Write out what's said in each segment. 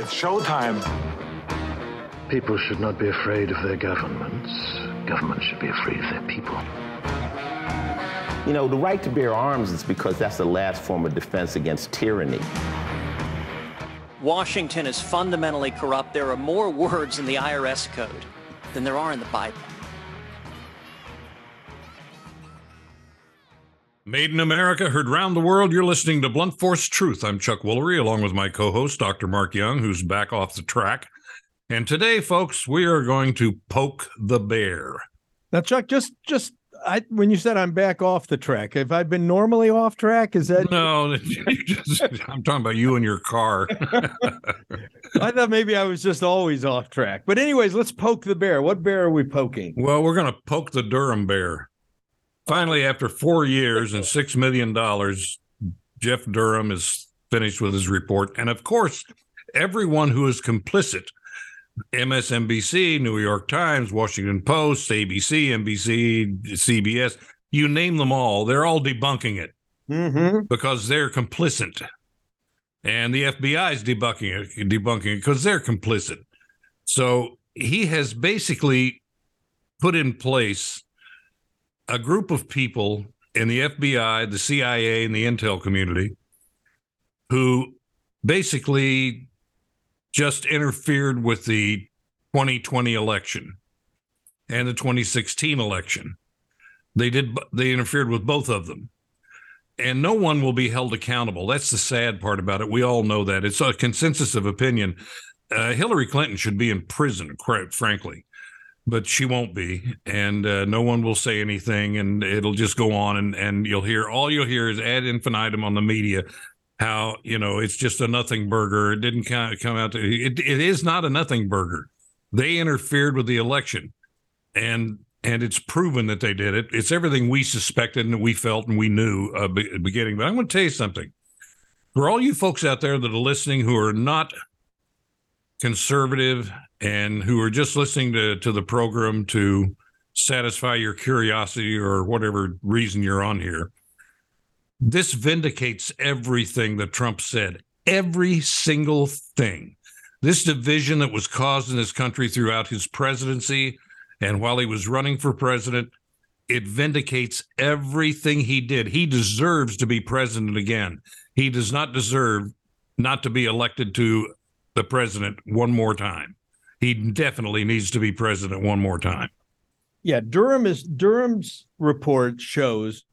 It's showtime. People should not be afraid of their governments. Governments should be afraid of their people. You know, the right to bear arms is because that's the last form of defense against tyranny. Washington is fundamentally corrupt. There are more words in the IRS code than there are in the Bible. Made in America, heard round the world. You're listening to Blunt Force Truth. I'm Chuck Woolery, along with my co host, Dr. Mark Young, who's back off the track. And today, folks, we are going to poke the bear. Now, Chuck, just just I when you said I'm back off the track, have I been normally off track? Is that no? Just, I'm talking about you and your car. I thought maybe I was just always off track. But anyways, let's poke the bear. What bear are we poking? Well, we're going to poke the Durham bear. Finally, after four years and six million dollars, Jeff Durham is finished with his report, and of course, everyone who is complicit MSNBC, New York Times, Washington Post, ABC, NBC, CBS, you name them all, they're all debunking it mm-hmm. because they're complicit. And the FBI is debunking it, debunking it because they're complicit. So he has basically put in place a group of people in the FBI, the CIA, and the intel community who basically just interfered with the 2020 election and the 2016 election. They did they interfered with both of them. And no one will be held accountable. That's the sad part about it. We all know that. It's a consensus of opinion. Uh, Hillary Clinton should be in prison, quite frankly, but she won't be, and uh, no one will say anything, and it'll just go on, and and you'll hear all you'll hear is ad infinitum on the media how you know it's just a nothing burger. It didn't come out to it. It is not a nothing burger. They interfered with the election, and and it's proven that they did it. It's everything we suspected and we felt and we knew uh, be, beginning. But I'm going to tell you something. For all you folks out there that are listening who are not conservative and who are just listening to to the program to satisfy your curiosity or whatever reason you're on here this vindicates everything that Trump said, every single thing. This division that was caused in this country throughout his presidency and while he was running for president, it vindicates everything he did. He deserves to be president again. He does not deserve not to be elected to the president one more time. He definitely needs to be president one more time. Yeah, Durham is Durham's report shows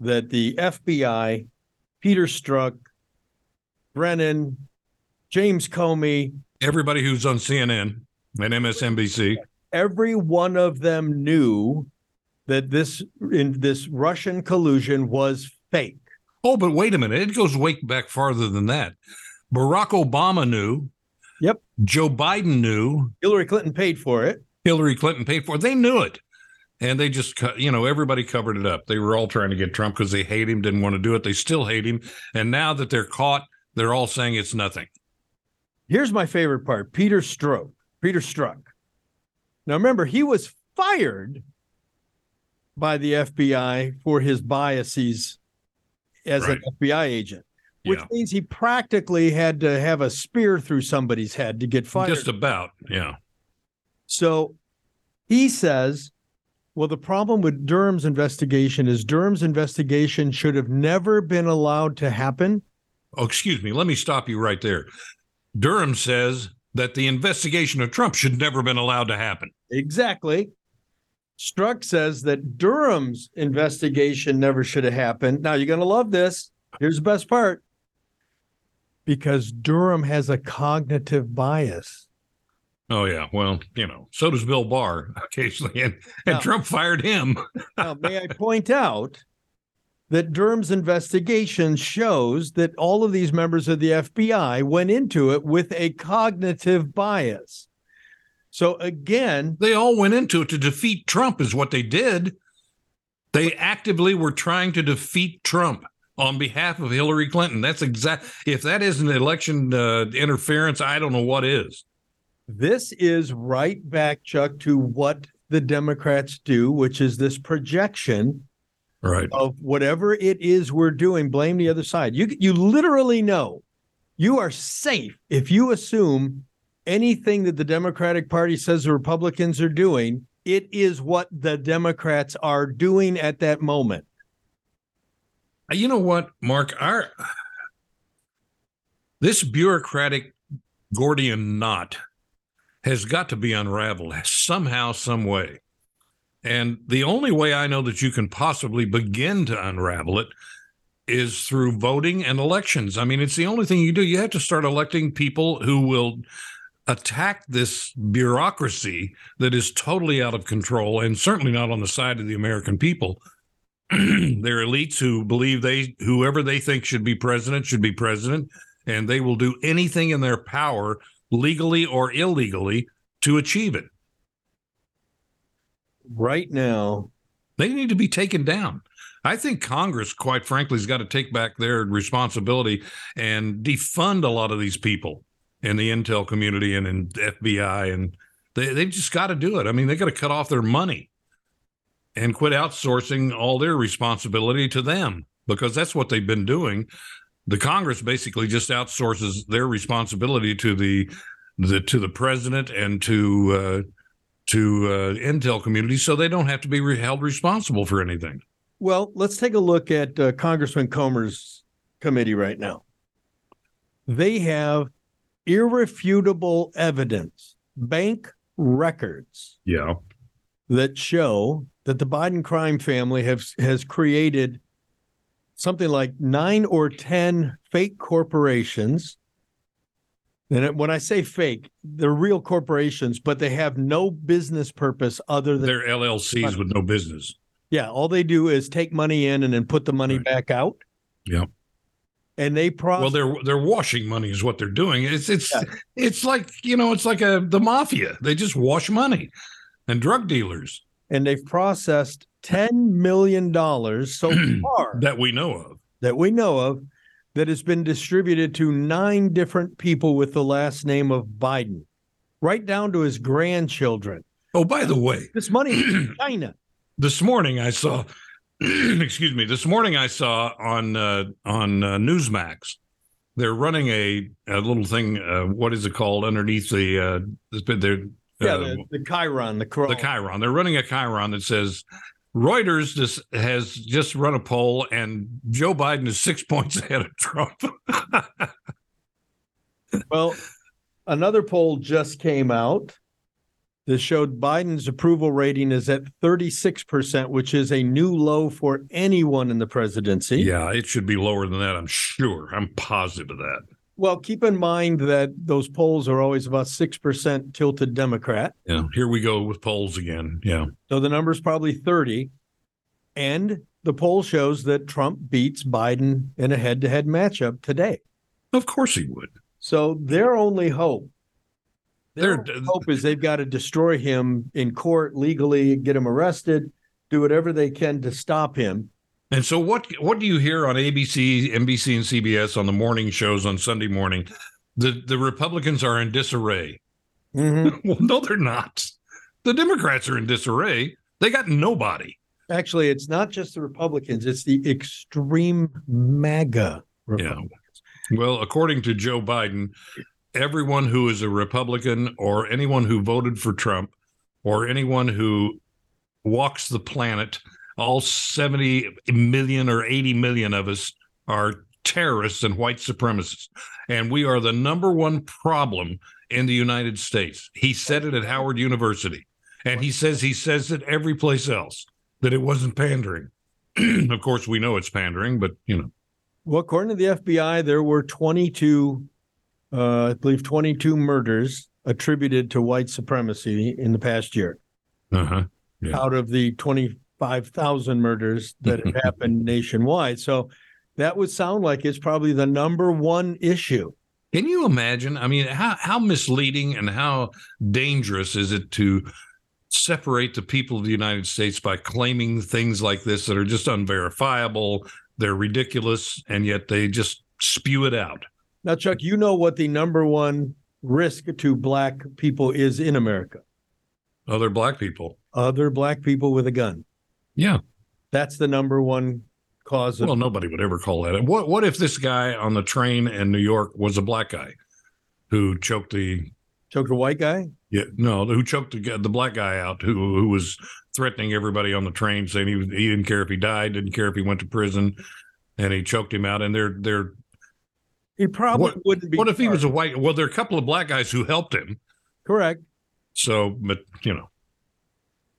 that the FBI, Peter Strzok, Brennan, James Comey, everybody who's on CNN and MSNBC, every one of them knew that this in this Russian collusion was fake. Oh, but wait a minute. It goes way back farther than that. Barack Obama knew. Yep. Joe Biden knew. Hillary Clinton paid for it. Hillary Clinton paid for it. They knew it and they just you know everybody covered it up they were all trying to get trump because they hate him didn't want to do it they still hate him and now that they're caught they're all saying it's nothing here's my favorite part peter Strzok peter Strzok now remember he was fired by the fbi for his biases as right. an fbi agent which yeah. means he practically had to have a spear through somebody's head to get fired just about yeah so he says well, the problem with Durham's investigation is Durham's investigation should have never been allowed to happen. Oh, excuse me. Let me stop you right there. Durham says that the investigation of Trump should never have been allowed to happen. Exactly. Strzok says that Durham's investigation never should have happened. Now, you're going to love this. Here's the best part because Durham has a cognitive bias. Oh yeah, well, you know, so does Bill Barr occasionally, and, and now, Trump fired him. now, may I point out that Durham's investigation shows that all of these members of the FBI went into it with a cognitive bias. So again, they all went into it to defeat Trump, is what they did. They actively were trying to defeat Trump on behalf of Hillary Clinton. That's exact. If that isn't election uh, interference, I don't know what is. This is right back, Chuck, to what the Democrats do, which is this projection right. of whatever it is we're doing, blame the other side. You you literally know You are safe if you assume anything that the Democratic Party says the Republicans are doing, it is what the Democrats are doing at that moment. Uh, you know what, Mark? Our this bureaucratic Gordian knot has got to be unraveled somehow, some way. And the only way I know that you can possibly begin to unravel it is through voting and elections. I mean, it's the only thing you do. You have to start electing people who will attack this bureaucracy that is totally out of control and certainly not on the side of the American people. They're elites who believe they whoever they think should be president should be president, and they will do anything in their power, legally or illegally, to achieve it. Right now, they need to be taken down. I think Congress, quite frankly, has got to take back their responsibility and defund a lot of these people in the intel community and in FBI, and they they've just got to do it. I mean, they got to cut off their money and quit outsourcing all their responsibility to them because that's what they've been doing. The Congress basically just outsources their responsibility to the, the to the president and to uh, to uh, intel community, so they don't have to be re- held responsible for anything. Well, let's take a look at uh, Congressman Comer's committee right now. They have irrefutable evidence, bank records. Yeah. That show that the Biden crime family has has created something like nine or 10 fake corporations. And when I say fake, they're real corporations, but they have no business purpose other than they're LLCs money. with no business. Yeah, all they do is take money in and then put the money right. back out. Yeah and they process. Well, they're they're washing money is what they're doing. It's it's yeah. it's like you know it's like a the mafia. They just wash money, and drug dealers. And they've processed ten million dollars so far that we know of. That we know of, that has been distributed to nine different people with the last name of Biden, right down to his grandchildren. Oh, by the way, this money is China. This morning I saw excuse me. This morning I saw on uh, on uh, Newsmax they're running a, a little thing. Uh, what is it called underneath the? Uh, this bit they're, yeah, uh, the, the chyron, the chyron. the chyron. They're running a chyron that says Reuters just has just run a poll and Joe Biden is six points ahead of Trump. well, another poll just came out this showed Biden's approval rating is at 36%, which is a new low for anyone in the presidency. Yeah, it should be lower than that, I'm sure. I'm positive of that. Well, keep in mind that those polls are always about 6% tilted Democrat. Yeah, here we go with polls again. Yeah. So the number's probably 30. And the poll shows that Trump beats Biden in a head to head matchup today. Of course he would. So their only hope their hope is they've got to destroy him in court legally, get him arrested, do whatever they can to stop him. And so, what what do you hear on ABC, NBC, and CBS on the morning shows on Sunday morning? The the Republicans are in disarray. Mm-hmm. well, no, they're not. The Democrats are in disarray. They got nobody. Actually, it's not just the Republicans; it's the extreme MAGA Republicans. Yeah. Well, according to Joe Biden, everyone who is a Republican or anyone who voted for Trump or anyone who walks the planet, all 70 million or 80 million of us are terrorists and white supremacists. And we are the number one problem in the United States. He said it at Howard University. And he says he says it every place else that it wasn't pandering. of course, we know it's pandering, but you know. Well, according to the FBI, there were 22 uh, I believe, 22 murders attributed to white supremacy in the past year. Uh-huh. Yeah. Out of the 25,000 murders that have happened nationwide. So that would sound like it's probably the number one issue. Can you imagine? I mean, how, how misleading and how dangerous is it to separate the people of the United States by claiming things like this that are just unverifiable? They're ridiculous, and yet they just spew it out. Now, Chuck, you know what the number one risk to black people is in America? Other black people. Other black people with a gun. Yeah. That's the number one cause of Well, nobody would ever call that. What What if this guy on the train in New York was a black guy who choked the choked a white guy. yeah no who choked the guy- the black guy out who who was threatening everybody on the train, saying he was, he didn't care if he died, didn't care if he went to prison, and he choked him out. And they're they're He probably What- wouldn't be. what if he was a white? Well, there are a couple of black guys who helped him. correct? So, but you know,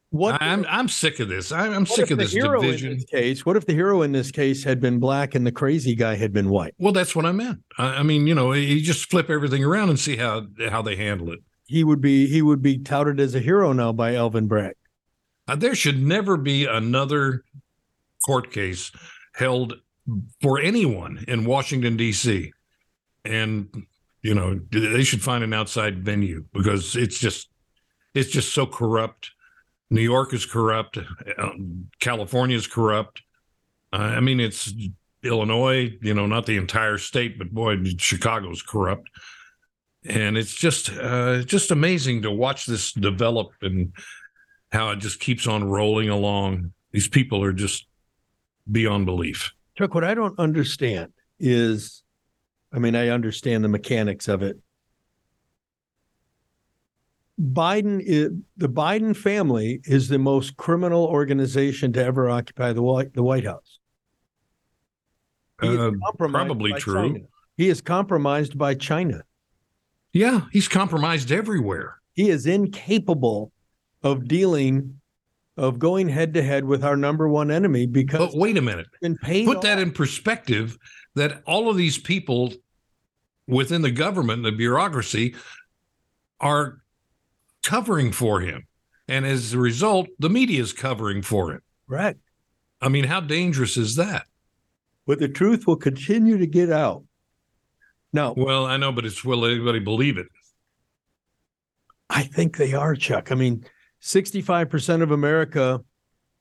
What I'm I'm sick of this. I'm, I'm sick if of this division. this case? What if the hero in this case had been black and the crazy guy had been white? Well, that's what I meant. I, I mean, you know, you just flip everything around and see how how they handle it. He would be he would be touted as a hero now by Alvin Bragg. Uh, there should never be another court case held for anyone in Washington D.C. And you know, they should find an outside venue because it's just it's just so corrupt. New York is corrupt. Um, California is corrupt. I mean, it's Illinois. You know, not the entire state, but boy, Chicago's corrupt. And it's just uh, just amazing to watch this develop and how it just keeps on rolling along. These people are just beyond belief. Chuck, what I don't understand is, I mean, I understand the mechanics of it. Biden is the Biden family is the most criminal organization to ever occupy the White the White House. Uh, probably true. China. He is compromised by China. Yeah, he's compromised everywhere. He is incapable of dealing, of going head to head with our number one enemy because But wait a minute. he's been paid. Put that in perspective that all of these people within the government, the bureaucracy, are covering for him. And as a result, the media is covering for him. Right. I mean, how dangerous is that? But the truth will continue to get out. Now, Well, I know, but it's will anybody believe it? I think they are, Chuck. I mean, 65% of America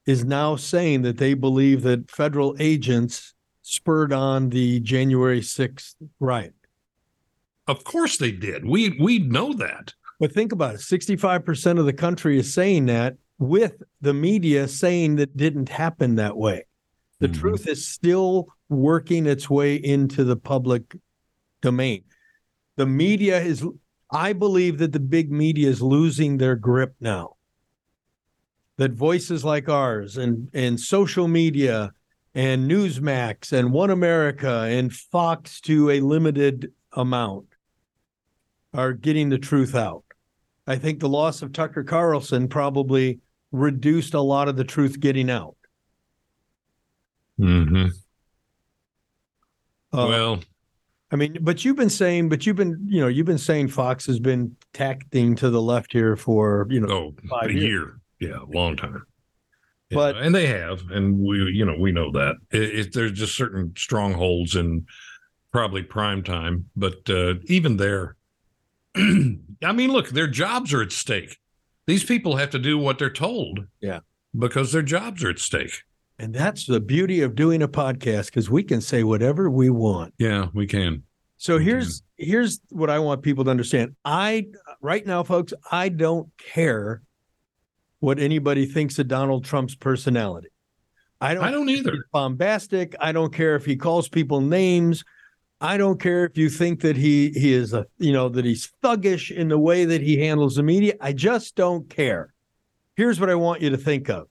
is now saying that they believe that federal agents spurred on the January 6th riot. Of course they did. We we know that. But think about it 65% of the country is saying that, with the media saying that didn't happen that way. The Mhm. truth is still working its way into the public domain. The media is, I believe that the big media is losing their grip now. That voices like ours and, and social media and Newsmax and One America and Fox to a limited amount are getting the truth out. I think the loss of Tucker Carlson probably reduced a lot of the truth getting out. Mm-hmm. Uh, well, I mean, but you've been saying, but you've been, you know, you've been saying Fox has been tacting to the left here for, you know, oh, a years. year. Yeah, a long time. Yeah, But- and they have, and we, you know, we know that it, it, there's just certain strongholds in probably prime time, but uh, even there, I mean, look, their jobs are at stake. These people have to do what they're told. Yeah. because their jobs are at stake. and that's the beauty of doing a podcast because we can say whatever we want. Yeah, we can. So Mhm. here's here's what I want people to understand. I right now, folks, I don't care what anybody thinks of Donald Trump's personality. I don't I don't either. bombastic. I don't care if he calls people names. I don't care if you think that he he is a you know that he's thuggish in the way that he handles the media. I just don't care. Here's what I want you to think of.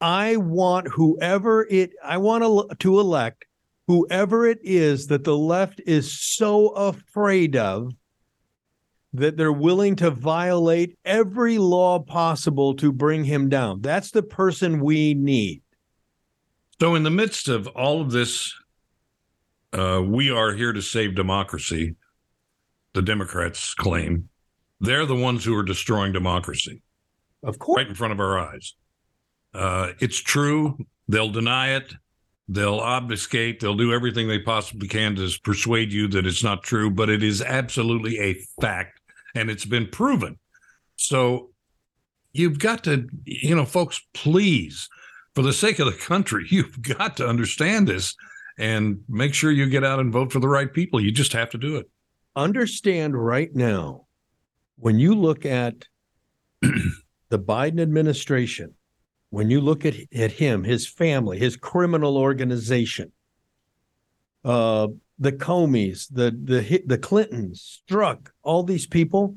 I want whoever it I want to to elect whoever it is that the left is so afraid of that they're willing to violate every law possible to bring him down. That's the person we need. So, in the midst of all of this, uh, we are here to save democracy. The Democrats claim they're the ones who are destroying democracy Of course. right in front of our eyes. Uh, it's true. They'll deny it. They'll obfuscate. They'll do everything they possibly can to persuade you that it's not true, but it is absolutely a fact and it's been proven. So you've got to, you know, folks, please, for the sake of the country, you've got to understand this and make sure you get out and vote for the right people. You just have to do it. Understand right now, when you look at the Biden administration when you look at, at him, his family, his criminal organization, uh, the Comeys, the the the Clintons, Strzok, all these people.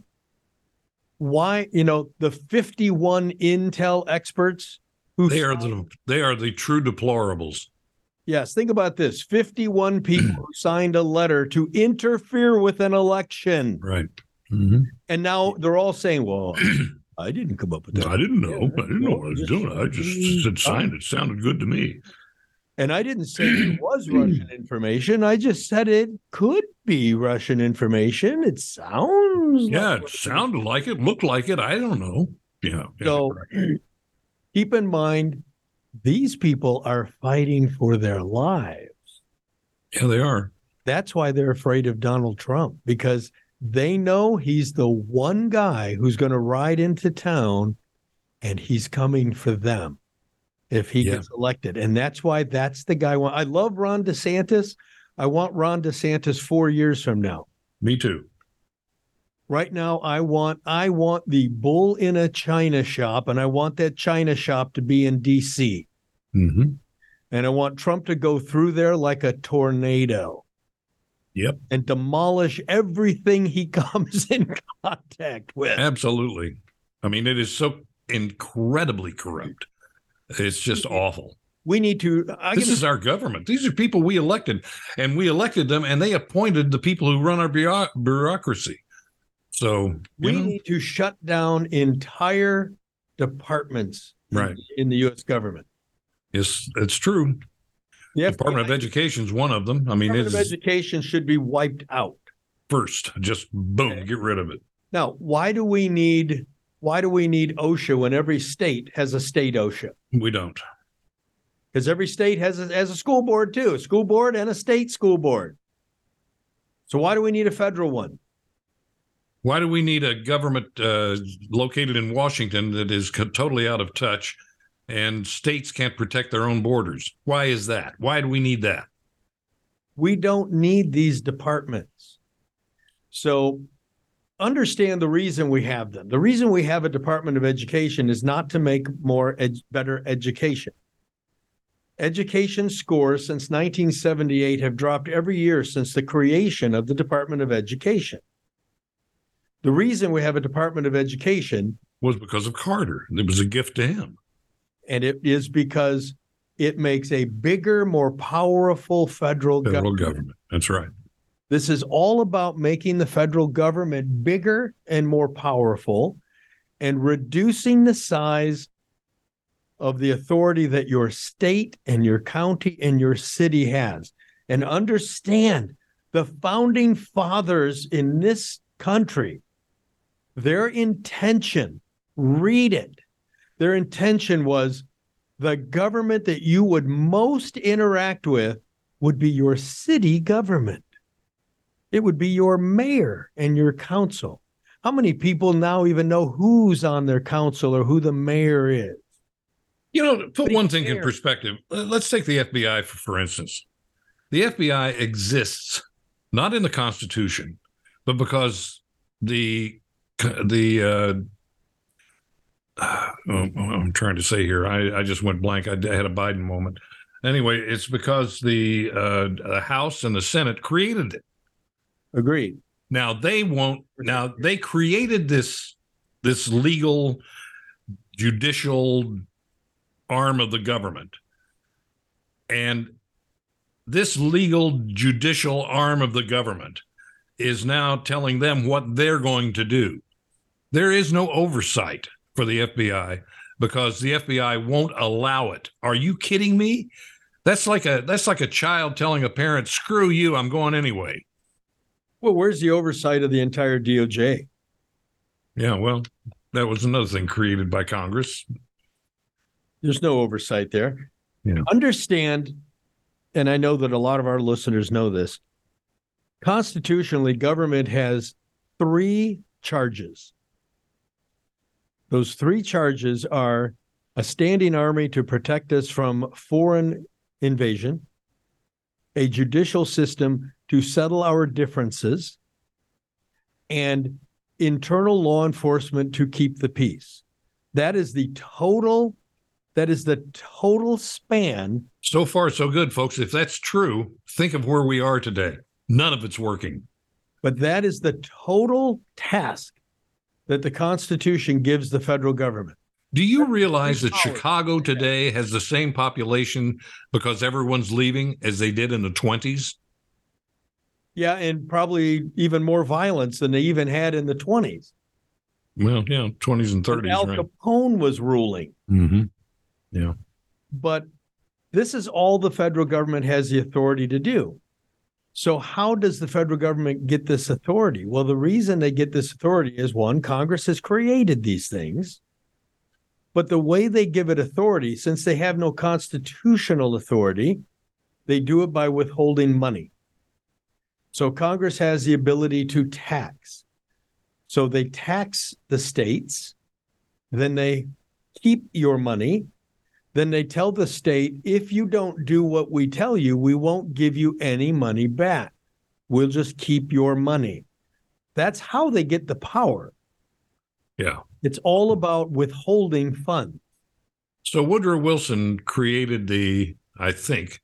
Why, you know, the 51 intel experts who They are the they are the true deplorables. Yes, think about this 51 people signed a letter to interfere with an election. Right. Mhm. And now they're all saying, well, I didn't come up with that. I didn't know. Yeah, I didn't know what I was just- doing. I just said signed it. Sounded good to me. And I didn't say it was Russian information. I just said it could be Russian information. It sounds Yeah, like it sounded like it, looked like it. I don't know. Yeah. yeah, So correct. keep in mind, these people are fighting for their lives. yeah, they are. That's why they're afraid of Donald Trump because they know he's the one guy who's going to ride into town and he's coming for them if he Yeah. gets elected. And that's why that's the guy. I I love Ron DeSantis. I want Ron DeSantis four years from now. Me too. Right now, I want I want the bull in a china shop, and I want that china shop to be in D.C. hmm And I want Trump to go through there like a tornado. Yep. And demolish everything he comes in contact with. Absolutely. I mean, it is so incredibly corrupt. It's just awful. We need to. I This is our government. These are people we elected, and we elected them, and they appointed the people who run our bureaucracy. So, we know, need to shut down entire departments in- Right. in the U.S. government. it's it's true. The Department of Education is one of them. I mean, Department it's of Education should be wiped out. first. Just boom, get rid of it. Now, why do we need why do we need OSHA when every state has a state OSHA? We don't. Because every state has a, has a school board too, a school board and a state school board. So why do we need a federal one? Why do we need a government uh, located in Washington that is totally out of touch, and states can't protect their own borders? Why is that? Why do we need that? We don't need these departments. So understand the reason we have them. The reason we have a Department of Education is not to make more ed- better education. Education scores since 1978 have dropped every year since the creation of the Department of Education. The reason we have a Department of Education Was because of Carter. It was a gift to him. and it is because it makes a bigger, more powerful federal, Federal government. government. That's right. This is all about making the federal government bigger and more powerful and reducing the size of the authority that your state and your county and your city has. And understand the founding fathers in this country, their intention, read it. Their intention was the government that you would most interact with would be your city government. It would be your mayor and your council. How many people now even know who's on their council or who the mayor is? You know, put They one thing in perspective, let's take the FBI for, for instance. The FBI exists not in the Constitution, but because the the uh, uh, I'm trying to say here, I, I just went blank. I, had a Biden moment. Anyway, it's because the uh, the House and the Senate created it. Agreed. Now they won't. Now they created this this legal judicial arm of the government, and this legal judicial arm of the government is now telling them what they're going to do. There is no oversight for the FBI because the FBI won't allow it. Are you kidding me? That's like a that's like a child telling a parent, "Screw you, I'm going anyway." Well, where's the oversight of the entire DOJ? Yeah, well, that was another thing created by Congress. There's no oversight there. Yeah. Understand, and I know that a lot of our listeners know this. Constitutionally, government has three charges. Those three charges are a standing army to protect us from foreign invasion, a judicial system to settle our differences, and internal law enforcement to keep the peace. That is the total That is the total span. So far, so good, folks. If that's true, think of where we are today. None of it's working. But that is the total task that the Constitution gives the federal government. Do you realize that Chicago today has the same population because everyone's leaving as they did in the 20s? Yeah, and probably even more violence than they even had in the 20s. Well, yeah, 20s and 30s. Al right. Capone was ruling. Mm-hmm. Yeah. But this is all the federal government has the authority to do. So, how does the federal government get this authority? Well, the reason they get this authority is one, Congress has created these things. But the way they give it authority, since they have no constitutional authority, they do it by withholding money. So, Congress has the ability to tax. So, they tax the states, then they keep your money, then they tell the state, if you don't do what we tell you, we won't give you any money back. We'll just keep your money. That's how they get the power. Yeah. It's all about withholding funds. So Woodrow Wilson created the, I think,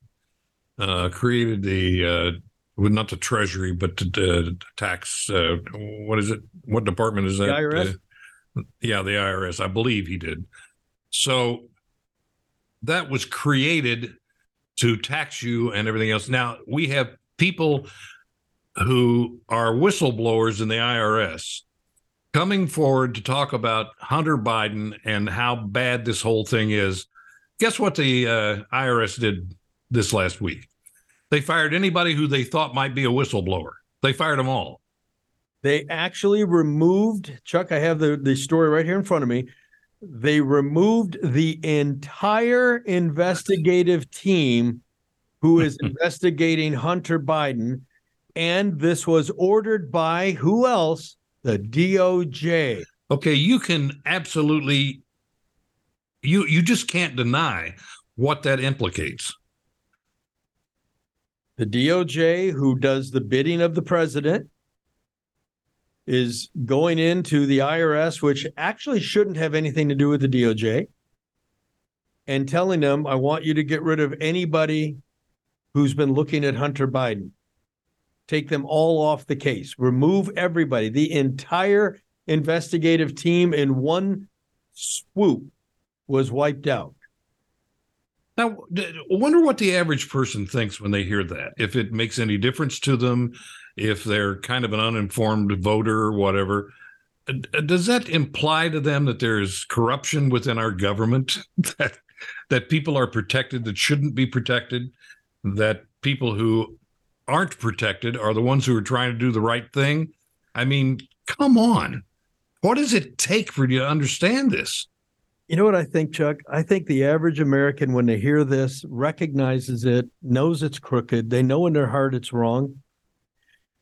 uh, created the, uh, not the Treasury, but the, the tax. Uh, what is it? What department is that? The IRS? Uh, yeah, the IRS. I believe he did. So that was created to tax you and everything else. Now we have people who are whistleblowers in the IRS coming forward to talk about Hunter Biden and how bad this whole thing is. Guess what the uh, IRS did this last week? They fired anybody who they thought might be a whistleblower. They fired them all. They actually removed, Chuck, I have the, the story right here in front of me. They removed the entire investigative team who is investigating Hunter Biden. And this was ordered by who else? The DOJ. Okay, you can absolutely you you just can't deny what that implicates. The DOJ, who does the bidding of the president, is going into the IRS, which actually shouldn't have anything to do with the DOJ, and telling them, I want you to get rid of anybody who's been looking at Hunter Biden. Take them all off the case, remove everybody, the entire investigative team in one swoop was wiped out. Now, I wonder what the average person thinks when they hear that. If it makes any difference to them, if they're kind of an uninformed voter or whatever. Uh, does that imply to them that there's corruption within our government? That that people are protected that shouldn't be protected? That people who aren't protected are the ones who are trying to do the right thing? I mean, come on. What does it take for you to understand this? You know what I think, Chuck? I think the average American, when they hear this, recognizes it, knows it's crooked. They know in their heart it's wrong.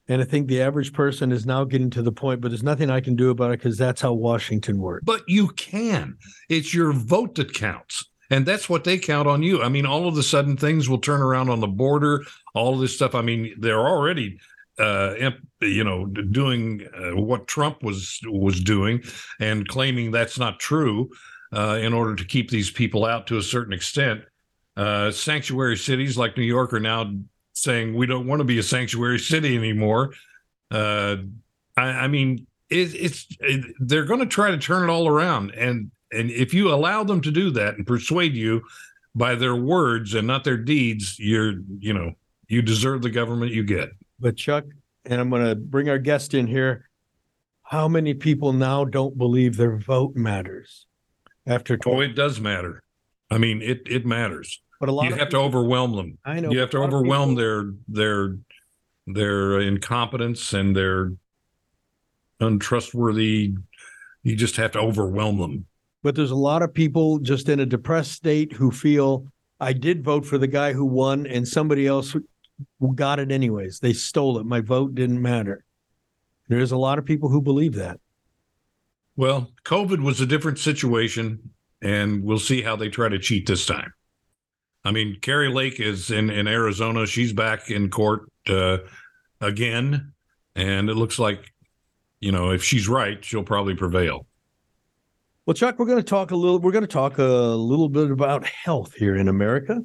And I think the average person is now getting to the point, but there's nothing I can do about it because that's how Washington works. But you can. It's your vote that counts. And that's what they count on you. I mean, all of a sudden things will turn around on the border, all of this stuff. I mean, they're already uh, you know, doing uh, what Trump was was doing and claiming that's not true uh, in order to keep these people out to a certain extent. Uh, sanctuary cities like New York are now saying we don't want to be a sanctuary city anymore. Uh, I, I, mean, it, it's it, they're going to try to turn it all around, and and if you allow them to do that and persuade you by their words and not their deeds, you're you know you deserve the government you get. But Chuck, and I'm going to bring our guest in here. How many people now don't believe their vote matters? After 20- oh, it does matter. I mean, it it matters. But a lot you have people, to overwhelm them. I know You have to overwhelm their their their incompetence and their untrustworthy. You just have to overwhelm them. But there's a lot of people just in a depressed state who feel I did vote for the guy who won, and somebody else got it anyways. They stole it. My vote didn't matter. There's a lot of people who believe that. Well, COVID was a different situation, and we'll see how they try to cheat this time. I mean, Kari Lake is in, in Arizona. She's back in court uh, again. And it looks like, you know, if she's right, she'll probably prevail. Well, Chuck, we're going to talk a little. We're going to talk a little bit about health here in America.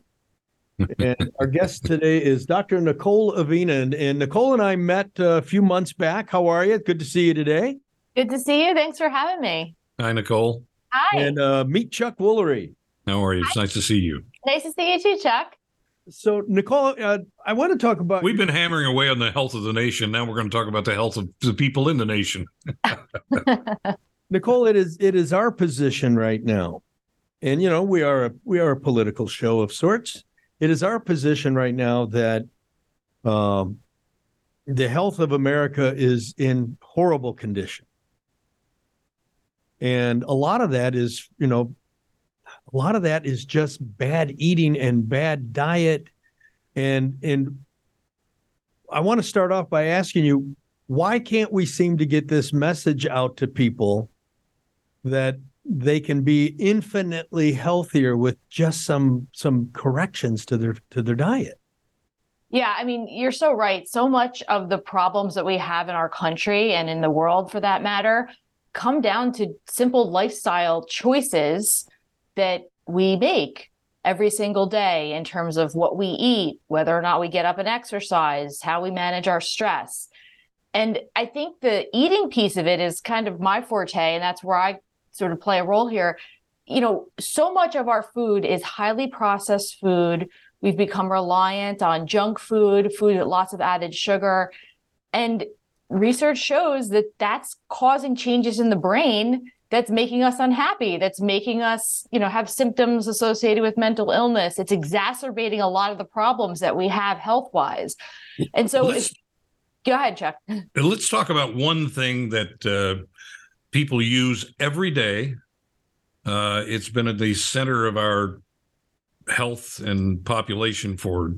and our guest today is Dr. Nicole Avena. And, and Nicole and I met a few months back. How are you? Good to see you today. Good to see you. Thanks for having me. Hi, Nicole. Hi. And uh, meet Chuck Woolery. How are you? It's nice to see you. Nice to see you too, Chuck. So, Nicole, uh, I want to talk about. We've been hammering away on the health of the nation. Now we're going to talk about the health of the people in the nation. Nicole, it is it is our position right now, and you know we are a we are a political show of sorts. It is our position right now that um, the health of America is in horrible condition, and a lot of that is you know a lot of that is just bad eating and bad diet, and and I want to start off by asking you why can't we seem to get this message out to people that they can be infinitely healthier with just some some corrections to their to their diet. Yeah, I mean, you're so right. So much of the problems that we have in our country and in the world for that matter come down to simple lifestyle choices that we make every single day in terms of what we eat, whether or not we get up and exercise, how we manage our stress. And I think the eating piece of it is kind of my forte, and that's where I sort of play a role here. You know, so much of our food is highly processed food. We've become reliant on junk food, food with lots of added sugar. And research shows that that's causing changes in the brain that's making us unhappy that's making us you know have symptoms associated with mental illness it's exacerbating a lot of the problems that we have health wise and so go ahead chuck let's talk about one thing that uh, people use every day. Uh, it's been at the center of our health and population for a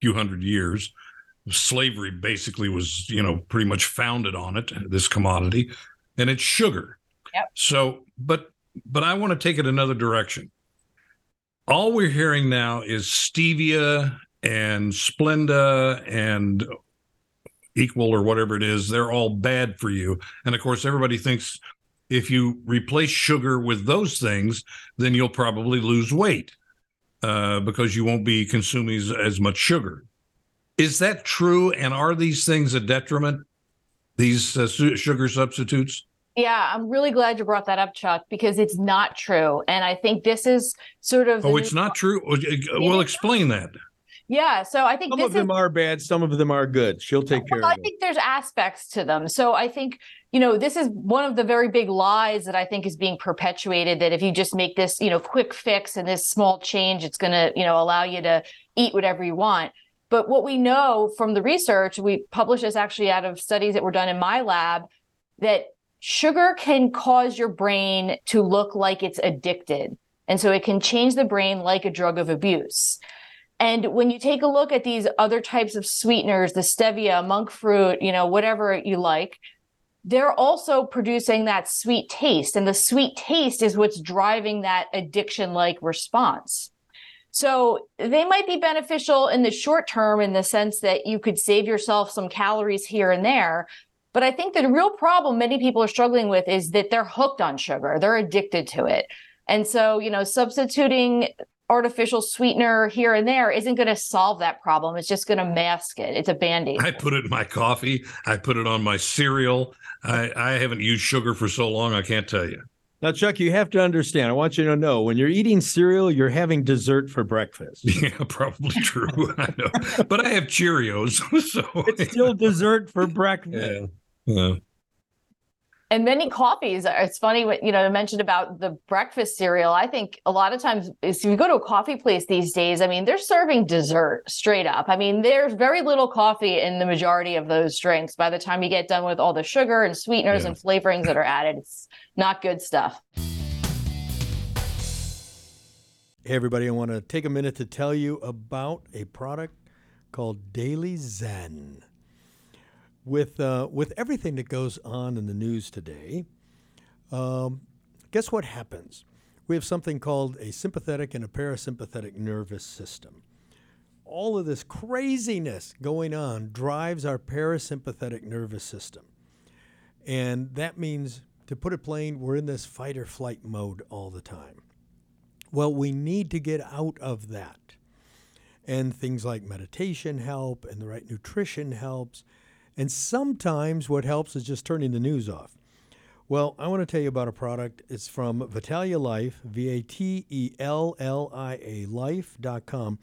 few hundred years. Slavery basically was, you know, pretty much founded on it, this commodity, and it's sugar. Yep. So, but but I want to take it another direction. All we're hearing now is stevia and Splenda and equal or whatever it is, they're all bad for you. And of course, everybody thinks if you replace sugar with those things, then you'll probably lose weight uh, because you won't be consuming as, as much sugar. Is that true? And are these things a detriment? These uh, su- sugar substitutes? Yeah, I'm really glad you brought that up, Chuck, because it's not true. And I think this is sort of. Oh, it's not true? Well, explain that. Yeah, so I think some of them is, are bad, some of them are good. She'll take care well, of it. I think there's aspects to them. So I think you know this is one of the very big lies that I think is being perpetuated that if you just make this you know quick fix and this small change, it's going to you know allow you to eat whatever you want. But what we know from the research, we published this actually out of studies that were done in my lab, that sugar can cause your brain to look like it's addicted. And so it can change the brain like a drug of abuse. And when you take a look at these other types of sweeteners, the stevia, monk fruit, you know, whatever you like, they're also producing that sweet taste. And the sweet taste is what's driving that addiction like response. So they might be beneficial in the short term in the sense that you could save yourself some calories here and there. But I think the real problem many people are struggling with is that they're hooked on sugar, they're addicted to it. And so, you know, substituting artificial sweetener here and there isn't going to solve that problem. It's just going to mask it. It's a band aid. I put it in my coffee. I put it on my cereal. I, I haven't used sugar for so long, I can't tell you. Now, Chuck, you have to understand. I want you to know when you're eating cereal, you're having dessert for breakfast. Yeah, probably true. I know, but I have Cheerios, so it's still dessert for breakfast. Yeah. Yeah. And many coffees uh, it's funny what you know I mentioned about the breakfast cereal. I think a lot of times if you go to a coffee place these days i mean they're serving dessert straight up. I mean there's very little coffee in the majority of those drinks. By the time you get done with all the sugar and sweeteners yeah. and flavorings that are added it's not good stuff. Hey everybody i want to take a minute to tell you about a product called daily zen with uh, with everything that goes on in the news today, um, guess what happens? We have something called a sympathetic and a parasympathetic nervous system. All of this craziness going on drives our parasympathetic nervous system. And that means to put it plain, we're in this fight or flight mode all the time. Well, we need to get out of that. And things like meditation help, and the right nutrition helps. And sometimes what helps is just turning the news off. Well, I want to tell you about a product. It's from Vatellia Life, V A T E L L I A life.com.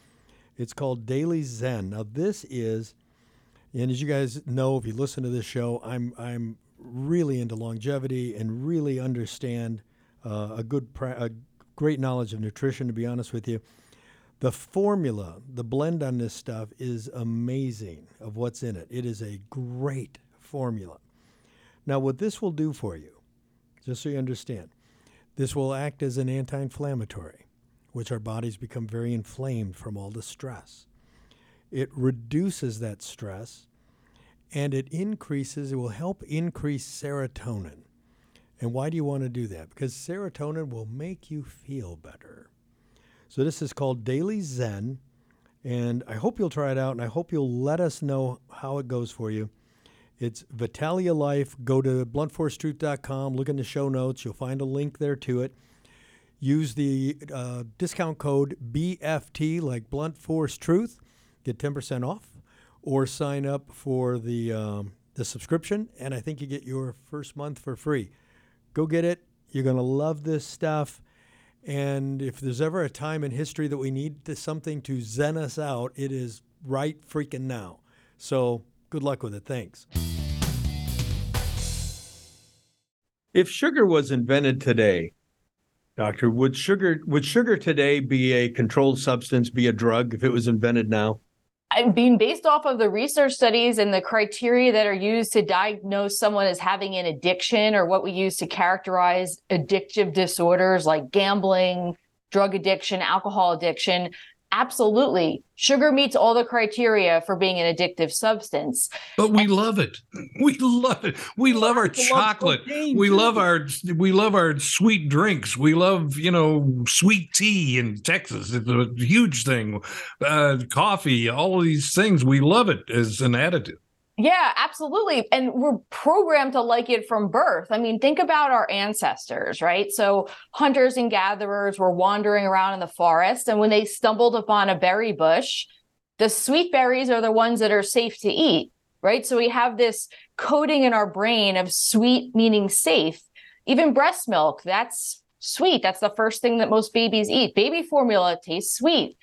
It's called Daily Zen. Now, this is, and as you guys know, if you listen to this show, I'm, I'm really into longevity and really understand uh, a good, pra- a great knowledge of nutrition, to be honest with you. The formula, the blend on this stuff is amazing of what's in it. It is a great formula. Now, what this will do for you, just so you understand, this will act as an anti inflammatory, which our bodies become very inflamed from all the stress. It reduces that stress and it increases, it will help increase serotonin. And why do you want to do that? Because serotonin will make you feel better. So this is called Daily Zen, and I hope you'll try it out, and I hope you'll let us know how it goes for you. It's Vitalia Life. Go to bluntforcetruth.com, look in the show notes. You'll find a link there to it. Use the uh, discount code BFT, like Blunt Force Truth, get 10% off, or sign up for the, um, the subscription, and I think you get your first month for free. Go get it. You're going to love this stuff. And if there's ever a time in history that we need to, something to zen us out, it is right freaking now. So good luck with it. Thanks. If sugar was invented today, doctor, would sugar would sugar today be a controlled substance, be a drug if it was invented now? Mean, based off of the research studies and the criteria that are used to diagnose someone as having an addiction or what we use to characterize addictive disorders like gambling, drug addiction, alcohol addiction, absolutely. Sugar meets all the criteria for being an addictive substance. But we love it. We love it. We love our chocolate. We love our we love our sweet drinks. We love, you know, sweet tea in Texas. It's a huge thing. Uh, coffee, all of these things. We love it as an additive. Yeah, absolutely. And we're programmed to like it from birth. I mean, think about our ancestors, right? So, hunters and gatherers were wandering around in the forest, and when they stumbled upon a berry bush, the sweet berries are the ones that are safe to eat, right? So, we have this coding in our brain of sweet meaning safe. Even breast milk, that's sweet. That's the first thing that most babies eat. Baby formula tastes sweet.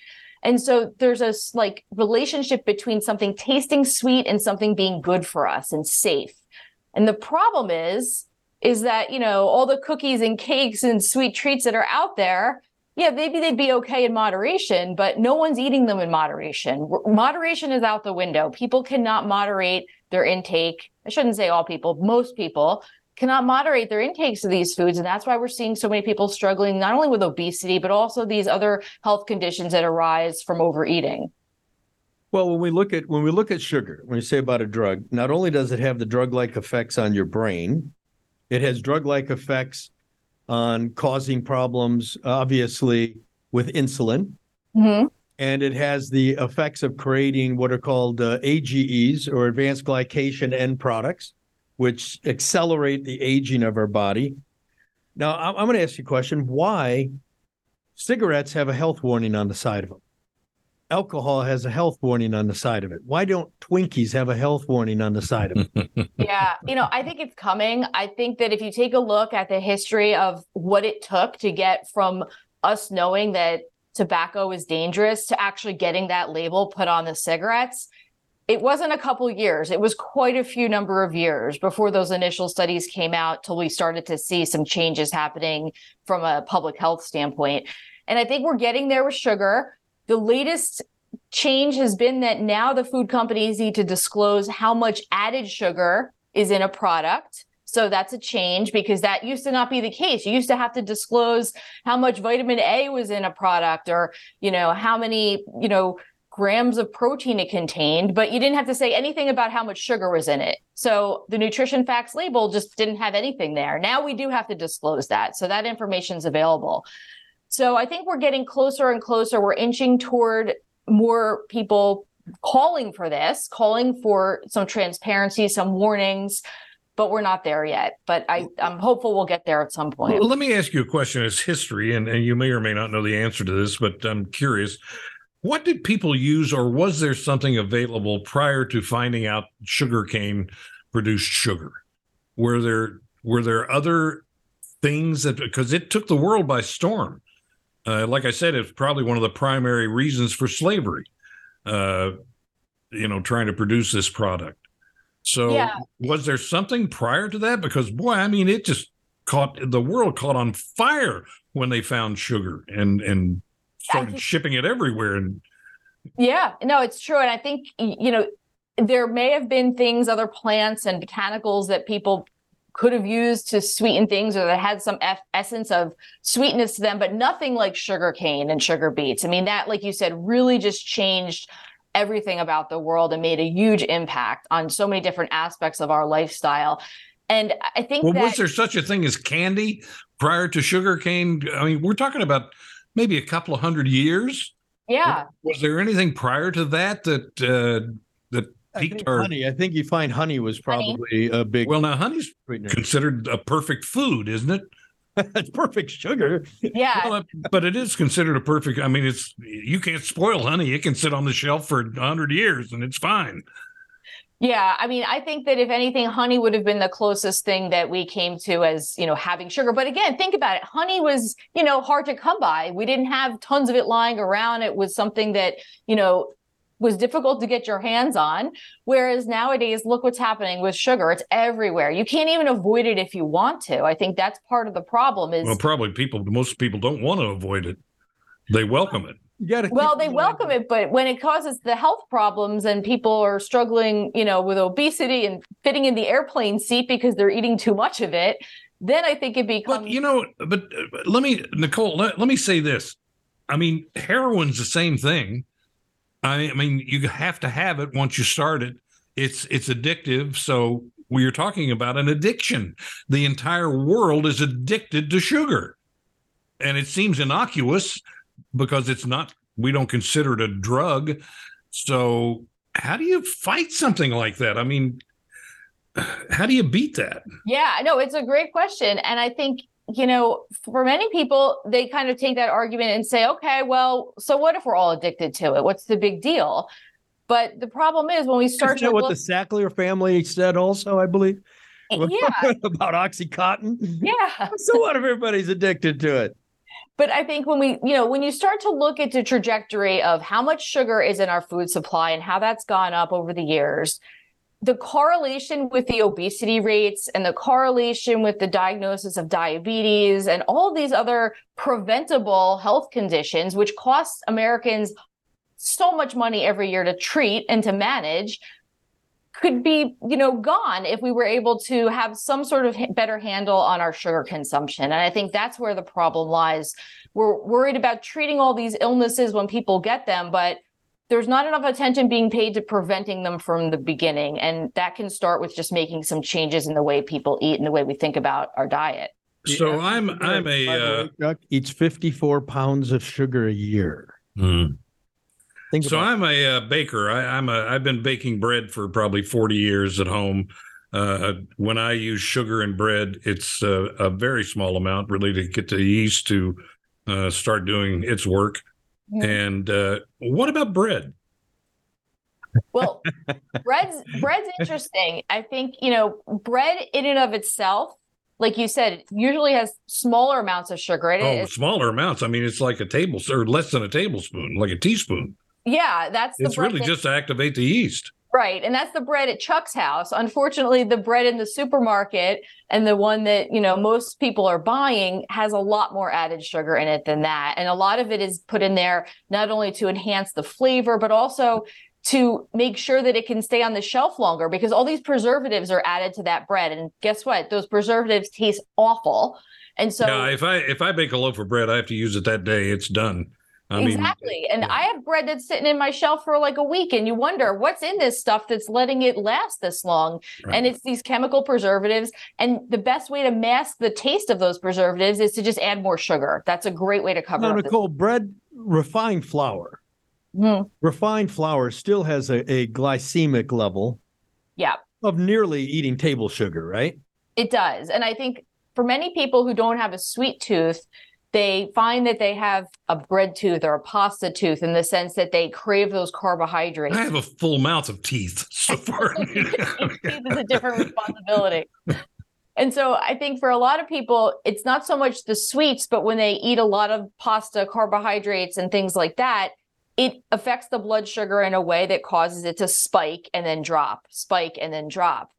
And so there's a like relationship between something tasting sweet and something being good for us and safe. And the problem is, is that, you know, all the cookies and cakes and sweet treats that are out there, yeah, maybe they'd be okay in moderation, but no one's eating them in moderation. Moderation is out the window. People cannot moderate their intake. I shouldn't say all people, most people cannot moderate their intakes of these foods. And that's why we're seeing so many people struggling, not only with obesity, but also these other health conditions that arise from overeating. Well, when we look at when we look at sugar, when you say about a drug, not only does it have the drug-like effects on your brain, it has drug-like effects on causing problems, obviously, with insulin. Mm-hmm. And it has the effects of creating what are called uh, AGEs or advanced glycation end products which accelerate the aging of our body. Now, I'm, going to ask you a question. Why cigarettes have a health warning on the side of them? Alcohol has a health warning on the side of it. Why don't Twinkies have a health warning on the side of it? yeah, you know, I think it's coming. I think that if you take a look at the history of what it took to get from us knowing that tobacco is dangerous to actually getting that label put on the cigarettes, it wasn't a couple years. It was quite a few number of years before those initial studies came out till we started to see some changes happening from a public health standpoint. And i think we're getting there with sugar. The latest change has been that now the food companies need to disclose how much added sugar is in a product. So that's a change because that used to not be the case. You used to have to disclose how much vitamin A was in a product or, you know, how many, you know, grams of protein it contained, but you didn't have to say anything about how much sugar was in it. So the nutrition facts label just didn't have anything there. Now we do have to disclose that. So that information is available. So I think we're getting closer and closer. We're inching toward more people calling for this, calling for some transparency, some warnings. but we're not there yet. But I, I'm hopeful we'll get there at some point. Well, let me ask you a question as history, and, and you may or may not know the answer to this, but I'm curious. What did people use, or was there something available prior to finding out sugarcane produced sugar? Were there were there other things that because it took the world by storm? Uh, like I said, it's probably one of the primary reasons for slavery. Uh, you know, trying to produce this product. So, Yeah. was there something prior to that? Because boy, I mean, it just caught the world caught on fire when they found sugar and and started think- shipping it everywhere. And Yeah, no, it's true. And I think, you know, there may have been things, other plants and botanicals that people could have used to sweeten things or that had some eff- essence of sweetness to them, but nothing like sugar cane and sugar beets. I mean, that, like you said, really just changed everything about the world and made a huge impact on so many different aspects of our lifestyle. And I think well, that was there such a thing as candy prior to sugar cane I mean, we're talking about maybe a couple of hundred years. yeah, Was there anything prior to that that uh, that I think our? honey. I think you find honey was Honey. probably a big Well, now honey's sweetener. considered a perfect food, isn't it? That's perfect sugar. yeah. Well, but it is considered a perfect. I mean, it's you can't spoil honey. It can sit on the shelf for a hundred years and it's fine. Yeah, I mean, I think that if anything, honey would have been the closest thing that we came to as, you know, having sugar. But again, think about it. Honey was, you know, hard to come by. We didn't have tons of it lying around. It was something that, you know, was difficult to get your hands on. Whereas nowadays, look what's happening with sugar. It's everywhere. You can't even avoid it if you want to. I think that's part of the problem is Well, probably people. Most people don't want to avoid it. They welcome it. You got to. Well, they welcome it, but when it causes the health problems and people are struggling, you know, with obesity and fitting in the airplane seat because they're eating too much of it, then I think it becomes But you know, but, but let me, Nicole. Let, let me say this. I mean, heroin's the same thing. I, I mean, you have to have it once you start it. It's it's addictive. So we are talking about an addiction. The entire world is addicted to sugar, and it seems innocuous because it's not. We don't consider it a drug. So how do you fight something like that? I mean, how do you beat that? Yeah, no, it's a great question. And I think, you know, for many people, they kind of take that argument and say, okay, well, so what if we're all addicted to it? What's the big deal? But the problem is when we start Isn't to that what look, the Sackler family said? Also, I believe. yeah, about OxyContin. yeah. So what if everybody's addicted to it? But I think when we, you know, when you start to look at the trajectory of how much sugar is in our food supply and how that's gone up over the years, the correlation with the obesity rates and the correlation with the diagnosis of diabetes and all these other preventable health conditions, which costs Americans so much money every year to treat and to manage, could be, you know, gone if we were able to have some sort of better handle on our sugar consumption. And I think that's where the problem lies. We're worried about treating all these illnesses when people get them, but there's not enough attention being paid to preventing them from the beginning. And that can start with just making some changes in the way people eat and the way we think about our diet. So The I'm I'm a. by Uh, way, eats 54 pounds of sugar a year. hmm. Think So about I'm a uh, baker. I, I'm a. I've been baking bread for probably 40 years at home. Uh, when I use sugar in bread, it's uh, a very small amount, really, to get the yeast to uh, start doing its work. Mhm. And uh, what about bread? Well, bread's bread's interesting. I think, you know, bread in and of itself, like you said, it usually has smaller amounts of sugar in it. Oh, smaller amounts. I mean, it's like a table or less than a tablespoon, like a teaspoon. Yeah, that's the It's really that- just to activate the yeast. Right. And that's the bread at Chuck's house. Unfortunately, the bread in the supermarket and the one that, you know, most people are buying has a lot more added sugar in it than that. And a lot of it is put in there not only to enhance the flavor, but also to make sure that it can stay on the shelf longer because all these preservatives are added to that bread. And guess what? Those preservatives taste awful. And so yeah, if I if I bake a loaf of bread, I have to use it that day. It's done. I mean, exactly. and yeah. I have bread that's sitting in my shelf for like a week, and you wonder what's in this stuff that's letting it last this long. Right. And it's these chemical preservatives. And the best way to mask the taste of those preservatives is to just add more sugar. That's a great way to cover Now, up. this- Nicole, bread, refined flour. Mhm. Refined flour still has a, a glycemic level Yeah. of nearly eating table sugar, right? It does. And I think for many people who don't have a sweet tooth, they find that they have a bread tooth or a pasta tooth in the sense that they crave those carbohydrates. I have a full mouth of teeth so far. Teeth is a different responsibility. And so I think for a lot of people, it's not so much the sweets, but when they eat a lot of pasta, carbohydrates, and things like that, it affects the blood sugar in a way that causes it to spike and then drop, spike and then drop.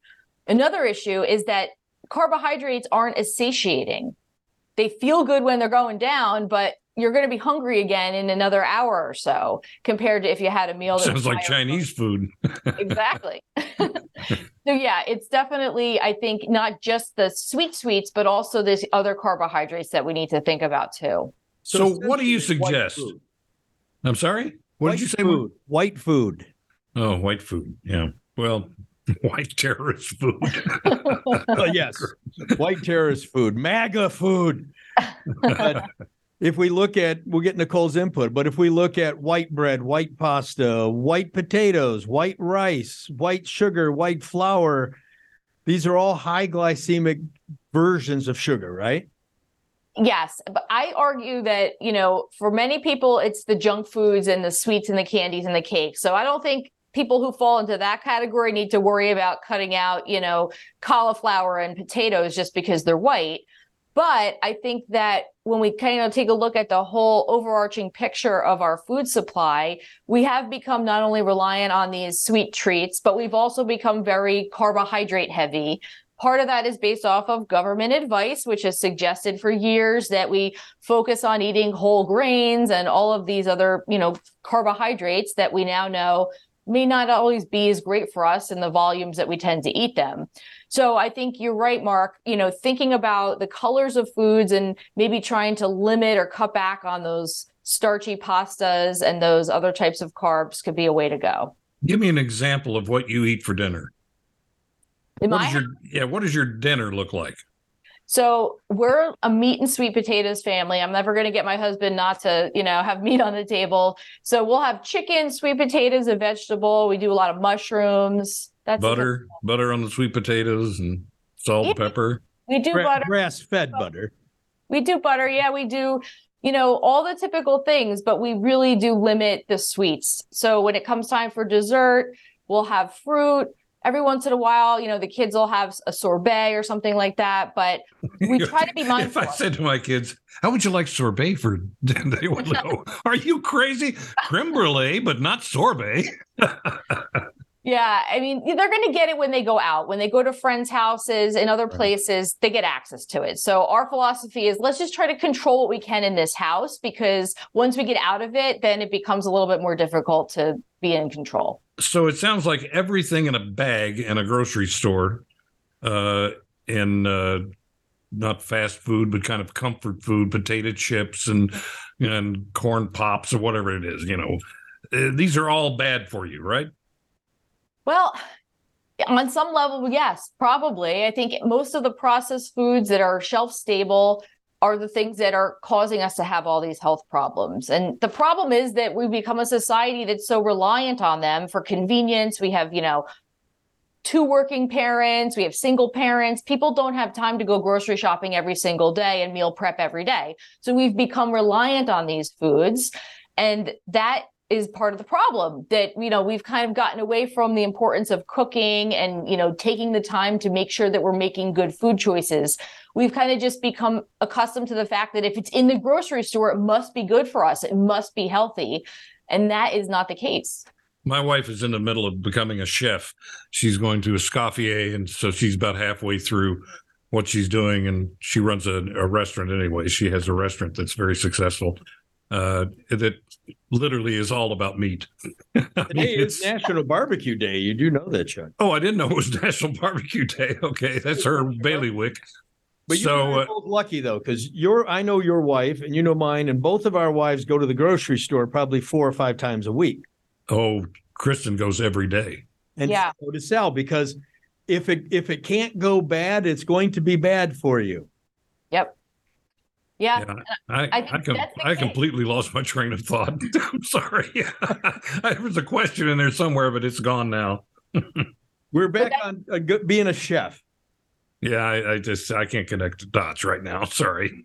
Another issue is that carbohydrates aren't as satiating. They feel good when they're going down, but you're going to be hungry again in another hour or so compared to if you had a meal that Sounds like Chinese food. exactly. so yeah, it's definitely I think not just the sweet sweets, but also this other carbohydrates that we need to think about too. So what do you suggest? I'm sorry. What White did you say? Food. White food. Oh, white food. Yeah. Well, white terrorist food. Oh, yes. White terrorist food. MAGA food. But if we look at, we'll get Nicole's input, but if we look at white bread, white pasta, white potatoes, white rice, white sugar, white flour, these are all high glycemic versions of sugar, right? Yes, but I argue that, you know, for many people it's the junk foods and the sweets and the candies and the cakes. So I don't think people who fall into that category need to worry about cutting out, you know, cauliflower and potatoes just because they're white. But I think that when we kind of take a look at the whole overarching picture of our food supply, we have become not only reliant on these sweet treats, but we've also become very carbohydrate heavy. Part of that is based off of government advice, which has suggested for years that we focus on eating whole grains and all of these other, you know, carbohydrates that we now know may not always be as great for us in the volumes that we tend to eat them. So I think you're right, Mark. You know, thinking about the colors of foods and maybe trying to limit or cut back on those starchy pastas and those other types of carbs could be a way to go. Give me an example of what you eat for dinner. What my your yeah? What does your dinner look like? So we're a meat and sweet potatoes family. I'm never going to get my husband not to, you know, have meat on the table. So we'll have chicken, sweet potatoes, a vegetable. We do a lot of mushrooms. That's Butter, butter on the sweet potatoes, and salt, Yeah. pepper. We do Gra- butter. Grass-fed butter. We do butter. Yeah, we do, you know, all the typical things, but we really do limit the sweets. So when it comes time for dessert, we'll have fruit. Every once in a while, you know, the kids will have a sorbet or something like that, but we try to be mindful. If. I said to my kids, "How would you like sorbet for?" dinner?" They would go, "Are you crazy? Creme brulee, but not sorbet." Yeah, I mean, they're going to get it when they go out. When they go to friends' houses and other places, they get access to it. So our philosophy is let's just try to control what we can in this house because once we get out of it, then it becomes a little bit more difficult to be in control. So it sounds like everything in a bag in a grocery store, uh, in uh, not fast food, but kind of comfort food, potato chips and and corn pops or whatever it is. You know, uh, these are all bad for you, right? Well, on some level, yes, probably. I think most of the processed foods that are shelf stable are the things that are causing us to have all these health problems. And the problem is that we've become a society that's so reliant on them for convenience. We have, you know, two working parents, we have single parents. People don't have time to go grocery shopping every single day and meal prep every day. So we've become reliant on these foods. And that is part of the problem that you know we've kind of gotten away from the importance of cooking and you know taking the time to make sure that we're making good food choices we've kind of just become accustomed to the fact that if it's in the grocery store it must be good for us it must be healthy and that is not the case My wife is in the middle of becoming a chef. She's going to Escoffier, and so she's about halfway through what she's doing. And she runs a, a restaurant anyway. She has a restaurant that's very successful. Uh, that literally is all about meat. I mean, Today is it's- National Barbecue Day. You do know that, Chuck. oh, I didn't know it was National Barbecue Day. Okay, that's her bailiwick. But you so and I are uh, both lucky though, because your I know your wife and you know mine, and both of our wives go to the grocery store probably four or five times a week. oh, Kristen goes every day. And Yeah. so to sell because if it if it can't go bad, it's going to be bad for you. Yep yeah, Yeah, I I I, com- I completely lost my train of thought. I'm sorry. there was a question in there somewhere, but it's gone now. We're back on uh, being a chef. Yeah, I, I just I can't connect the dots right now. Sorry.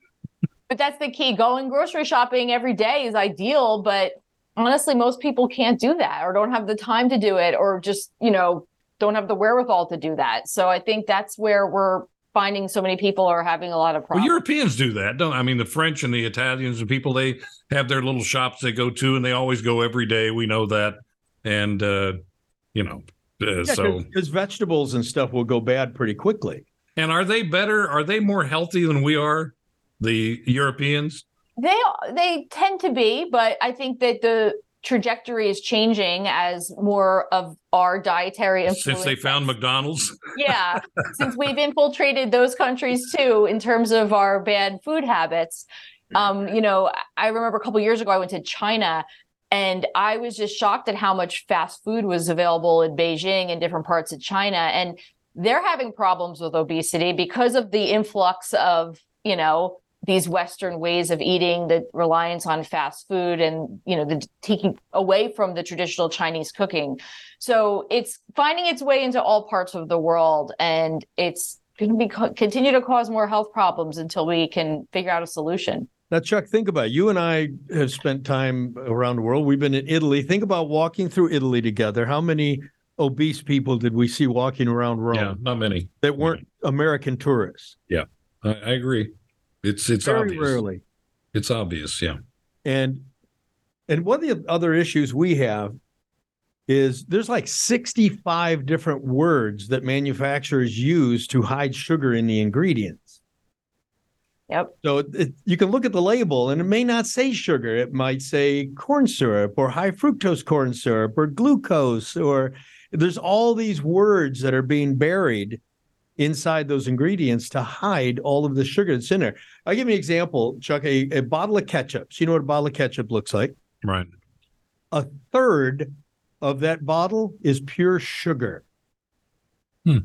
But that's the key. Going grocery shopping every day is ideal, but honestly, most people can't do that or don't have the time to do it or just, you know, don't have the wherewithal to do that. So I think that's where we're finding so many people are having a lot of problems. Well. Europeans do that, don't? I mean, the French and the Italians and people they have their little shops they go to, and they always go every day. We know that, and uh, you know, uh, so because vegetables and stuff will go bad pretty quickly. and are they better? Are they more healthy than we are? The Europeans. They they tend to be, but I think that the trajectory is changing as more of our dietary influence. Since they found McDonald's, yeah, since we've infiltrated those countries too in terms of our bad food habits. Um, you know, I remember a couple years ago I went to China and I was just shocked at how much fast food was available in Beijing and different parts of China and they're having problems with obesity because of the influx of, you know, these western ways of eating the reliance on fast food and you know the taking away from the traditional chinese cooking so it's finding its way into all parts of the world and it's going to be continue to cause more health problems until we can figure out a solution Now, Chuck, think about it. you and I have spent time around the world. We've been in Italy. Think about walking through Italy together. How many obese people did we see walking around Rome yeah, not many. that weren't American tourists? I, I agree. It's it's Very obvious. rarely. It's obvious. Yeah. And and one of the other issues we have is there's like 65 different words that manufacturers use to hide sugar in the ingredients. yep So it, it- you can look at the label and it may not say sugar. It might say corn syrup or high fructose corn syrup or glucose or there's all these words that are being buried inside those ingredients to hide all of the sugar that's in there. I'll give you an example, Chuck, a, a bottle of ketchup. So you know what a bottle of ketchup looks like? Right. A third of that bottle is pure sugar. Hmm.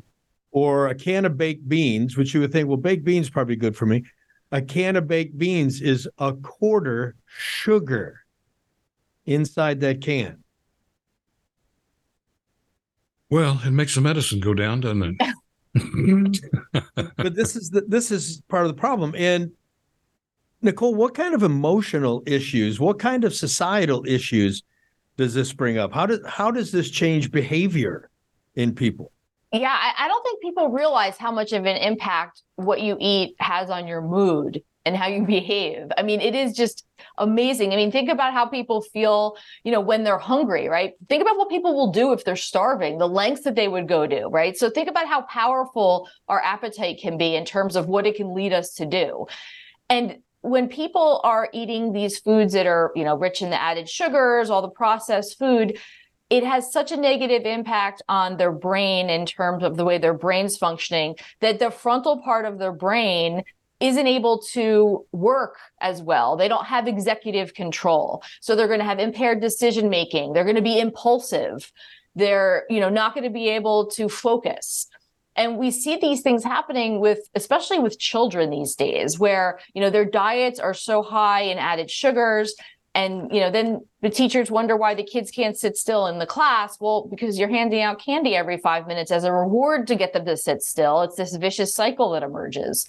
Or a can of baked beans, which you would think, well, baked beans probably good for me. A can of baked beans is a quarter sugar inside that can. Well, it makes the medicine go down, doesn't it? but this is the, this is part of the problem. And Nicole, what kind of emotional issues, what kind of societal issues does this bring up? How does how does this change behavior in people? Yeah, I, I don't think people realize how much of an impact what you eat has on your mood and how you behave. I mean, it is just amazing. I mean, think about how people feel, you know, when they're hungry, right? Think about what people will do if they're starving, the lengths that they would go to, right? So think about how powerful our appetite can be in terms of what it can lead us to do. And when people are eating these foods that are, you know, rich in the added sugars, all the processed food, it has such a negative impact on their brain in terms of the way their brain's functioning that the frontal part of their brain isn't able to work as well. They don't have executive control. So they're going to have impaired decision making. They're going to be impulsive. They're, you know, not going to be able to focus. And we see these things happening with, especially with children these days, where, you know, their diets are so high in added sugars. And, you know, then the teachers wonder why the kids can't sit still in the class. Well, because you're handing out candy every five minutes as a reward to get them to sit still. It's this vicious cycle that emerges.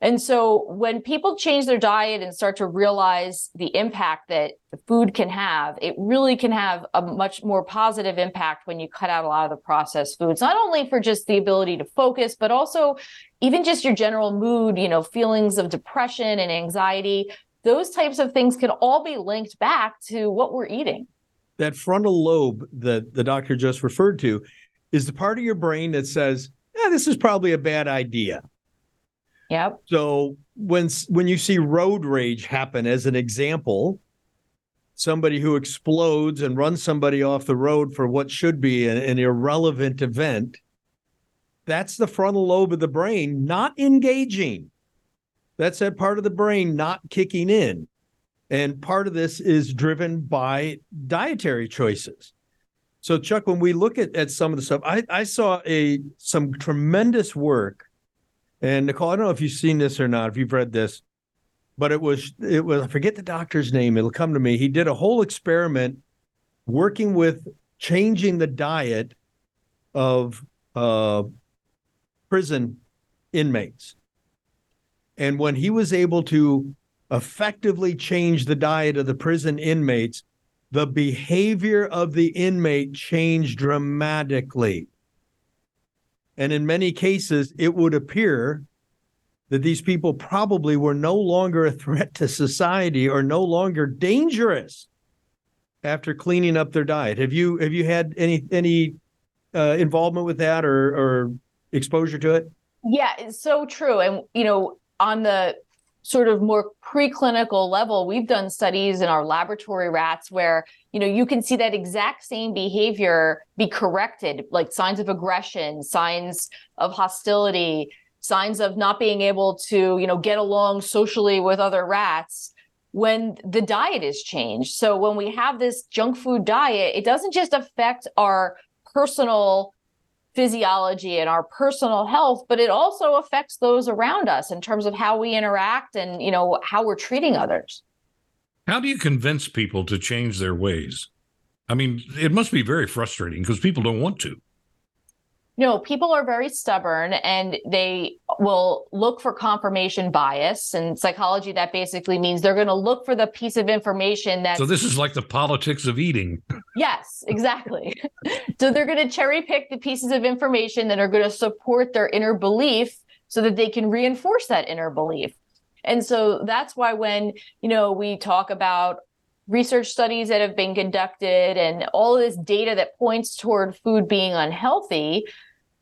And so when people change their diet and start to realize the impact that food can have, it really can have a much more positive impact when you cut out a lot of the processed foods, not only for just the ability to focus, but also even just your general mood, you know, feelings of depression and anxiety. Those types of things can all be linked back to what we're eating. That frontal lobe that the doctor just referred to is the part of your brain that says, yeah, this is probably a bad idea. Yep. So when when you see road rage happen as an example, somebody who explodes and runs somebody off the road for what should be an, an irrelevant event, that's the frontal lobe of the brain not engaging. That's that part of the brain not kicking in. And part of this is driven by dietary choices. So Chuck, when we look at, at some of the stuff, I, I saw a some tremendous work and Nicole, I don't know if you've seen this or not, if you've read this, but it was it was I forget the doctor's name. It'll come to me. He did a whole experiment working with changing the diet of uh, prison inmates. And when he was able to effectively change the diet of the prison inmates, the behavior of the inmate changed dramatically. And in many cases, it would appear that these people probably were no longer a threat to society or no longer dangerous after cleaning up their diet. Have you have you had any any uh, involvement with that or or exposure to it? Yeah, it's so true. And you know, on the sort of more preclinical level, we've done studies in our laboratory rats where, you know, you can see that exact same behavior be corrected, like signs of aggression, signs of hostility, signs of not being able to, you know, get along socially with other rats when the diet is changed. So when we have this junk food diet, it doesn't just affect our personal physiology and our personal health but it also affects those around us in terms of how we interact and you know how we're treating others. How do you convince people to change their ways? I mean it must be very frustrating because people don't want to no, people are very stubborn and they will look for confirmation bias. And psychology, that basically means they're going to look for the piece of information that. So, this is like the politics of eating. Yes, exactly. so, they're going to cherry pick the pieces of information that are going to support their inner belief so that they can reinforce that inner belief. And so that's why when, you know, we talk about research studies that have been conducted and all this data that points toward food being unhealthy,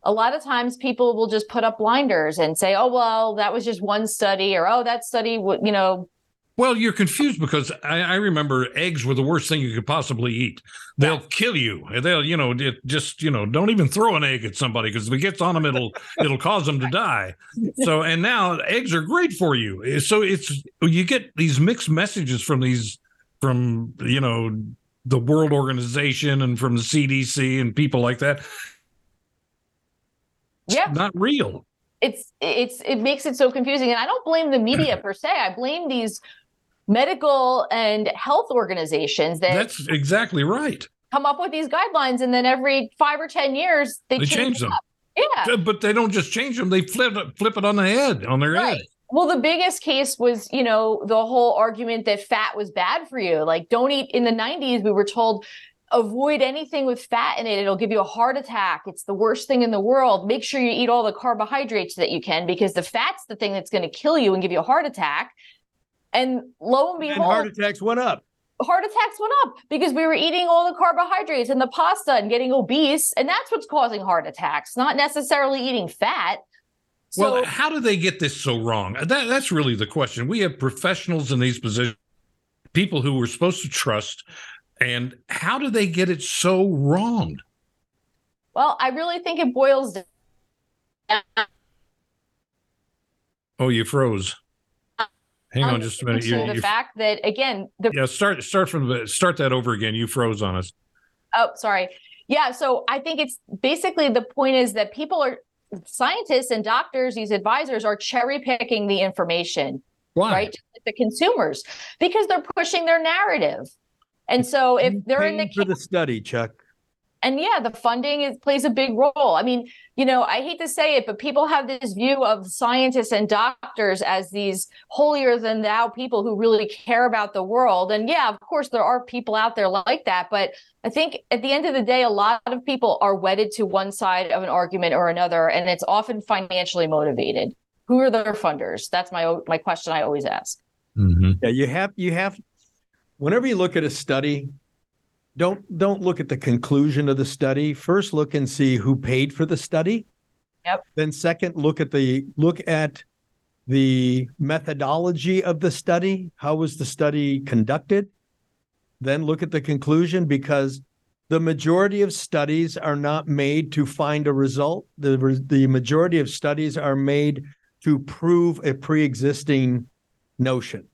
a lot of times people will just put up blinders and say, "Oh, well, that was just one study," or "Oh, that study, you know." Well, you're confused because I, I remember eggs were the worst thing you could possibly eat. They'll yeah. kill you. They'll, you know, just you know, don't even throw an egg at somebody because if it gets on them, it'll it'll cause them to die. So, and now eggs are great for you. Eh, so it's you get these mixed messages from these from you know the World Organization and from the CDC and people like that yeah. Not real. It's it's it makes it so confusing. And i don't blame the media per se. I blame these medical and health organizations that that's exactly right. come up with these guidelines and then every five or ten years they, they change, them, them. yeah. Uh, but they don't just change them. They flip it flip it on the head on their right. head. Well, the biggest case was, you know, the whole argument that fat was bad for you. Like, don't eat in the 90s, we were told avoid anything with fat in it. It'll give you a heart attack. It's the worst thing in the world. Make sure you eat all the carbohydrates that you can because the fat's the thing that's going to kill you and give you a heart attack. And lo and behold, and heart attacks went up. Heart attacks went up because we were eating all the carbohydrates and the pasta and getting obese. And that's what's causing heart attacks, not necessarily eating fat. So, well, how do they get this so wrong? That, that's really the question. We have professionals in these positions, people who we're supposed to trust, and how do they get it so wrong? Well, I really think it boils down. Oh, you froze. Hang on um, just a minute. You, the you, fact that again, the yeah, start start from the start that over again. You froze on us. Oh, sorry. Yeah, so I think it's basically the point is that people are scientists and doctors, these advisors are cherry picking the information. Why? Right? the consumers because they're pushing their narrative. And so if they're in the for the study, Chuck. And yeah, the funding is, plays a big role. I mean, you know, I hate to say it, but people have this view of scientists and doctors as these holier than thou people who really care about the world. And yeah, of course, there are people out there like that. But I think at the end of the day, a lot of people are wedded to one side of an argument or another, and it's often financially motivated. Who are their funders? That's my my question I always ask. Mm-hmm. Yeah, you have you have whenever you look at a study, don't don't look at the conclusion of the study. First look and see who paid for the study. Yep. Then second look at the look at the methodology of the study. How was the study conducted? Then look at the conclusion because the majority of studies are not made to find a result. The, the majority of studies are made to prove a pre-existing notion.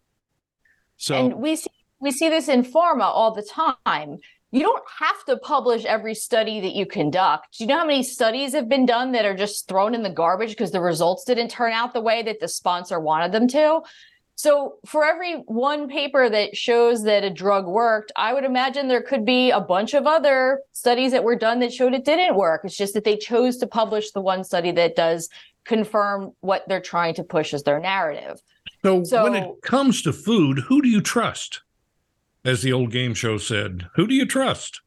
So and we see we see this in pharma all the time. You don't have to publish every study that you conduct. Do you know how many studies have been done that are just thrown in the garbage because the results didn't turn out the way that the sponsor wanted them to? So for every one paper that shows that a drug worked, I would imagine there could be a bunch of other studies that were done that showed it didn't work. It's just that they chose to publish the one study that does confirm what they're trying to push as their narrative. So, So- when it comes to food, who do you trust? As the old game show said, who do you trust?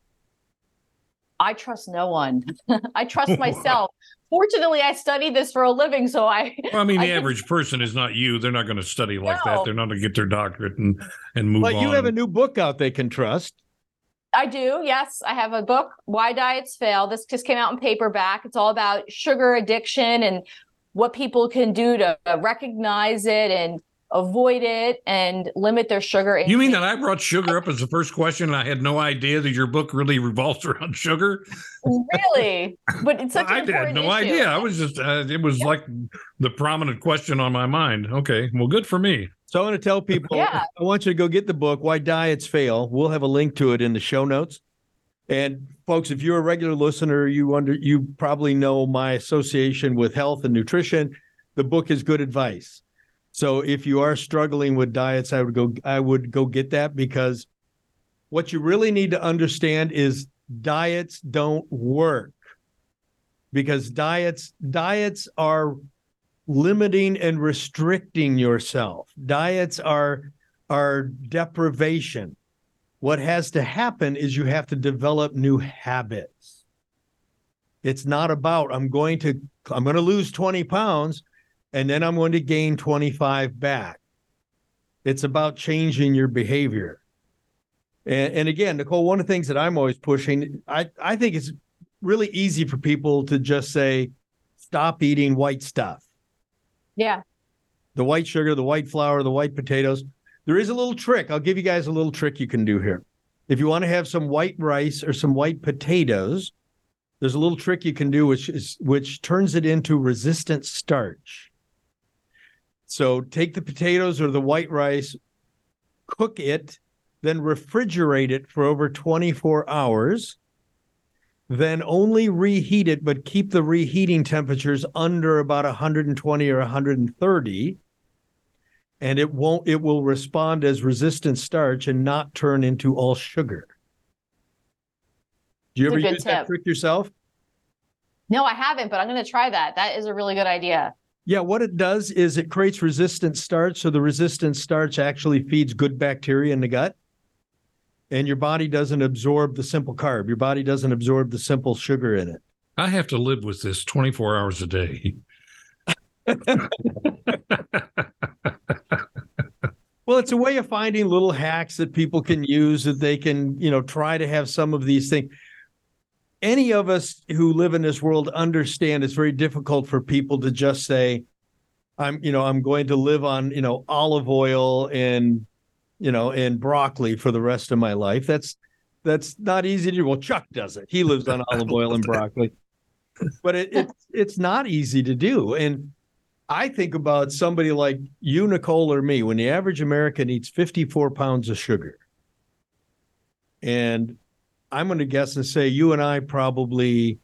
I trust no one. I trust myself. Fortunately, I studied this for a living, so I Well, I mean, I the can- average person is not you. They're not going to study like that. They're not going to get their doctorate and and move But on. you have a new book out they can trust. I do. Yes, I have a book, Why Diets Fail. This just came out in paperback. It's all about sugar addiction and what people can do to recognize it and avoid it and limit their sugar. You mean that I brought sugar up as the first question and I had no idea that your book really revolves around sugar? really? But it's such an I had no issue. idea. I was just, uh, it was like the prominent question on my mind. Okay. Well, good for me. So I want to tell people Yeah. I want you to go get the book, Why Diets Fail. We'll have a link to it in the show notes. And folks, if you're a regular listener, you under you probably know my association with health and nutrition. The book is good advice. So if you are struggling with diets, I would go I would go get that because what you really need to understand is diets don't work. Because diets diets are limiting and restricting yourself. Diets are are deprivation. What has to happen is you have to develop new habits. It's not about I'm going to I'm going to lose 20 pounds and then I'm going to gain 25 back. It's about changing your behavior. And, and again, Nicole, one of the things that I'm always pushing, I, I think it's really easy for people to just say, stop eating white stuff Yeah. the white sugar, the white flour, the white potatoes. There is a little trick. I'll give you guys a little trick you can do here. If you want to have some white rice or some white potatoes, there's a little trick you can do which is which turns it into resistant starch. So take the potatoes or the white rice, cook it, then refrigerate it for over 24 hours. Then only reheat it, but keep the reheating temperatures under about 120 or 130 and it won't it will respond as resistant starch and not turn into all sugar do you It's ever use that trick yourself No, I haven't, but I'm going to try that. That is a really good idea. Yeah what it does is it creates resistant starch so the resistant starch actually feeds good bacteria in the gut and your body doesn't absorb the simple carb your body doesn't absorb the simple sugar in it I have to live with this 24 hours a day. Well, it's a way of finding little hacks that people can use that they can, you know, try to have some of these things. Any of us who live in this world understand it's very difficult for people to just say, I'm, you know, I'm going to live on, you know, olive oil and, you know, and broccoli for the rest of my life. That's that's not easy to do. Well, Chuck does it. He lives on olive oil and broccoli. But it, it's it's not easy to do. And I think about somebody like you, Nicole, or me, when the average American eats 54 pounds of sugar. And I'm going to guess and say you and I probably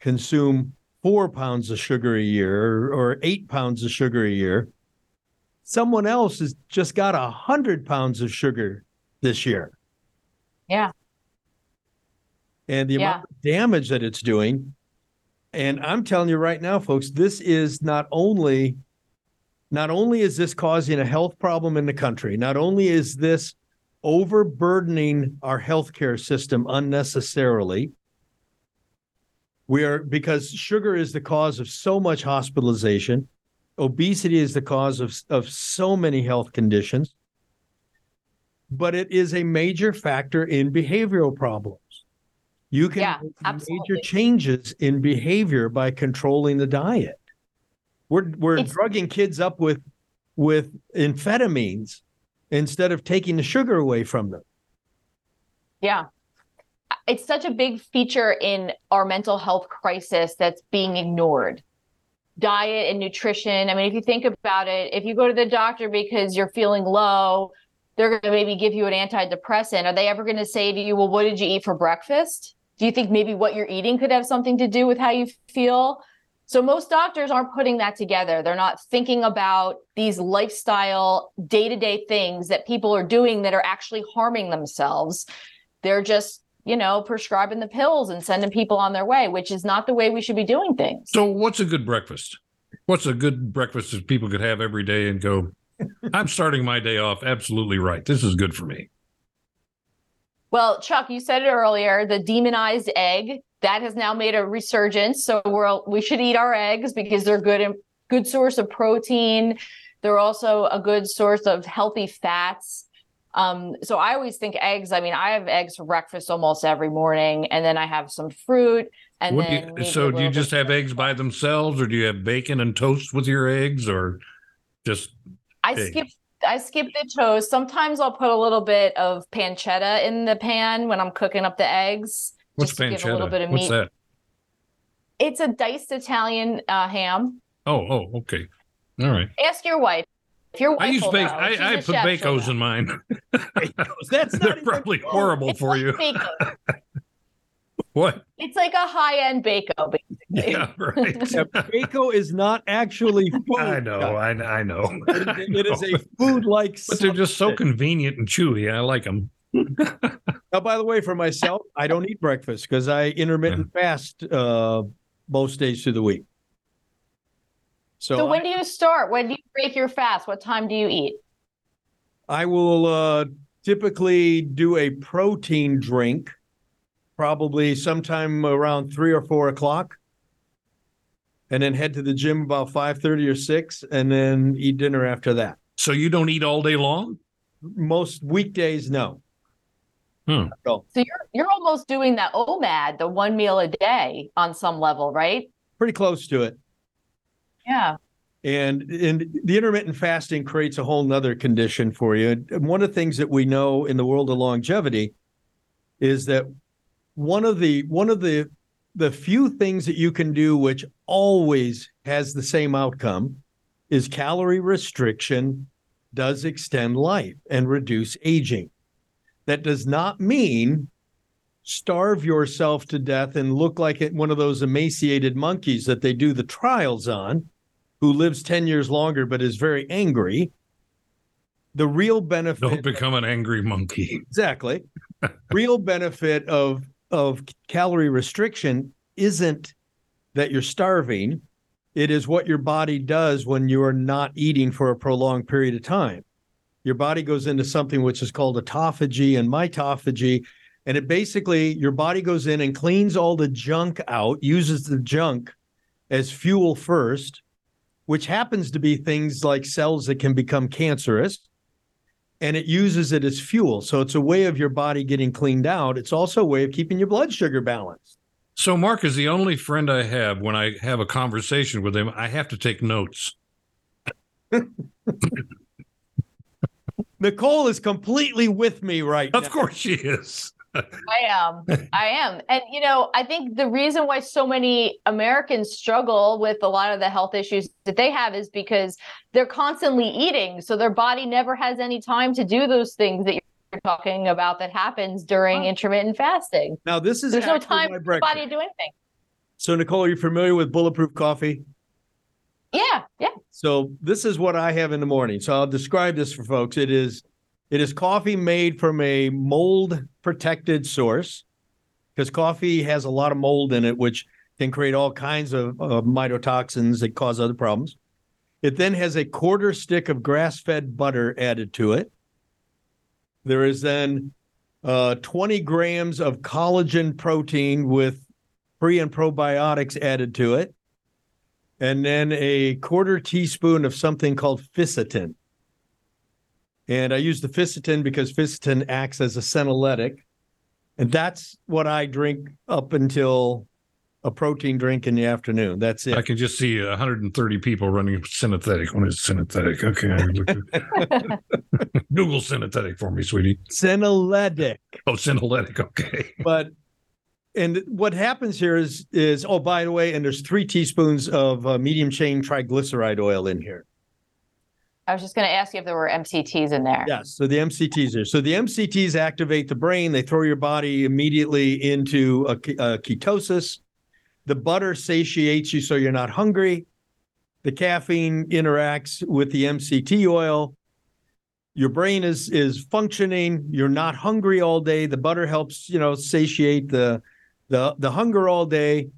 consume four pounds of sugar a year or, eight pounds of sugar a year. Someone else has just got a hundred pounds of sugar this year. Yeah. And the Yeah. amount of damage that it's doing. And I'm telling you right now, folks, this is not only not only is this causing a health problem in the country, not only is this overburdening our healthcare system unnecessarily. We are because sugar is the cause of so much hospitalization. Obesity is the cause of, of so many health conditions. But it is a major factor in behavioral problems. You can Yeah, make absolutely. major changes in behavior by controlling the diet. We're we're It's- drugging kids up with with amphetamines instead of taking the sugar away from them. Yeah. It's such a big feature in our mental health crisis that's being ignored. Diet and nutrition. I mean, if you think about it, if you go to the doctor because you're feeling low, they're going to maybe give you an antidepressant. Are they ever going to say to you, well, what did you eat for breakfast? Do you think maybe what you're eating could have something to do with how you feel? So most doctors aren't putting that together. They're not thinking about these lifestyle day-to-day things that people are doing that are actually harming themselves. They're just, you know, prescribing the pills and sending people on their way, which is not the way we should be doing things. So, what's a good breakfast? What's a good breakfast that people could have every day and go, I'm starting my day off absolutely right. This is good for me. Well, Chuck, you said it earlier, the demonized egg that has now made a resurgence. So we're we should eat our eggs because they're good and good source of protein. They're also a good source of healthy fats. Um, so I always think eggs. I mean, I have eggs for breakfast almost every morning, and then I have some fruit. And What do then you, so, do you just have eggs by themselves, or do you have bacon and toast with your eggs, or just I eggs? skip I skip the toast. Sometimes I'll put a little bit of pancetta in the pan when I'm cooking up the eggs. What's just to give a little pancetta? bit of What's meat. that? It's a diced Italian uh, ham. Oh, oh, okay. All right. Ask your wife. If your wife I use will bacon. know. She's I, I a put chef, she'll bacos in mine. That's not They're even- probably horrible It's for like you. bacon. What? It's like a high-end bacon. basically. Yeah, right. Yeah, Baco is not actually food. I know. I, I know. It- it is a food-like. but they're just so convenient and chewy. I like them. Now, by the way, for myself, I don't eat breakfast because I intermittent fast uh, most days through the week. So, So when I, do you start? When do you break your fast? What time do you eat? I will uh, typically do a protein drink, probably sometime around three or four o'clock, and then head to the gym about five thirty or six, and then eat dinner after that. So you don't eat all day long? Most weekdays, no. Hmm. So you're you're almost doing that OMAD, the one meal a day on some level, right? pretty close to it. Yeah. And and the intermittent fasting creates a whole nother condition for you. And one of the things that we know in the world of longevity is that one of the one of the the few things that you can do which always has the same outcome is calorie restriction does extend life and reduce aging. That does not mean starve yourself to death and look like one of those emaciated monkeys that they do the trials on who lives 10 years longer but is very angry. The real benefit Don't become an angry monkey. exactly. real benefit of of calorie restriction isn't that you're starving. It is what your body does when you are not eating for a prolonged period of time. Your body goes into something which is called autophagy and mitophagy. And it basically, your body goes in and cleans all the junk out, uses the junk as fuel first, which happens to be things like cells that can become cancerous and it uses it as fuel. So it's a way of your body getting cleaned out. It's also a way of keeping your blood sugar balanced. So Mark is the only friend I have when I have a conversation with him. I have to take notes. Nicole is completely with me right Of now. course she is. I am. I am. And, you know, I think the reason why so many Americans struggle with a lot of the health issues that they have is because they're constantly eating. So their body never has any time to do those things that you're talking about that happens during intermittent fasting. Now this is There's no time for the body to do anything. So Nicole, are you familiar with bulletproof coffee? Yeah. Yeah. So this is what I have in the morning. So I'll describe this for folks. It is it is coffee made from a mold protected source because coffee has a lot of mold in it, which can create all kinds of uh, mycotoxins that cause other problems. It then has a quarter stick of grass fed butter added to it. There is then uh, 20 grams of collagen protein with pre and probiotics added to it and then a quarter teaspoon of something called fisetin. And I use the fisetin because fisetin acts as a senolytic. And that's what I drink up until a protein drink in the afternoon. That's it. I can just see 130 people running synthetic. When it's synthetic, okay. I look at- Google synthetic for me, sweetie. Senolytic. Oh, synoletic. Okay. But and what happens here is is oh by the way, and there's three teaspoons of uh, medium chain triglyceride oil in here. I was just going to ask you if there were MCTs in there. Yes. So the MCTs are. So the MCTs activate the brain. They throw your body immediately into a, a ketosis. The butter satiates you so you're not hungry. The caffeine interacts with the MCT oil. Your brain is is functioning. You're not hungry all day. The butter helps, you know, satiate the the the hunger all day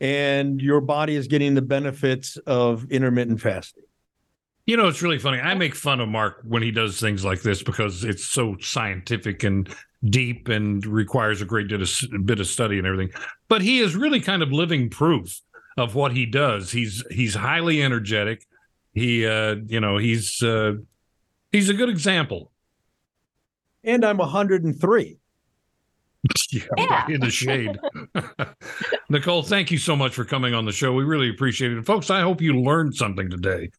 and your body is getting the benefits of intermittent fasting. You know, it's really funny. I make fun of Mark when he does things like this because it's so scientific and deep and requires a great bit of, study and everything. But he is really kind of living proof of what he does. He's he's highly energetic. He uh, you know, he's uh, he's a good example. And I'm 103. yeah, right in the shade. Nicole, thank you so much for coming on the show. We really appreciate it. Folks, I hope you learned something today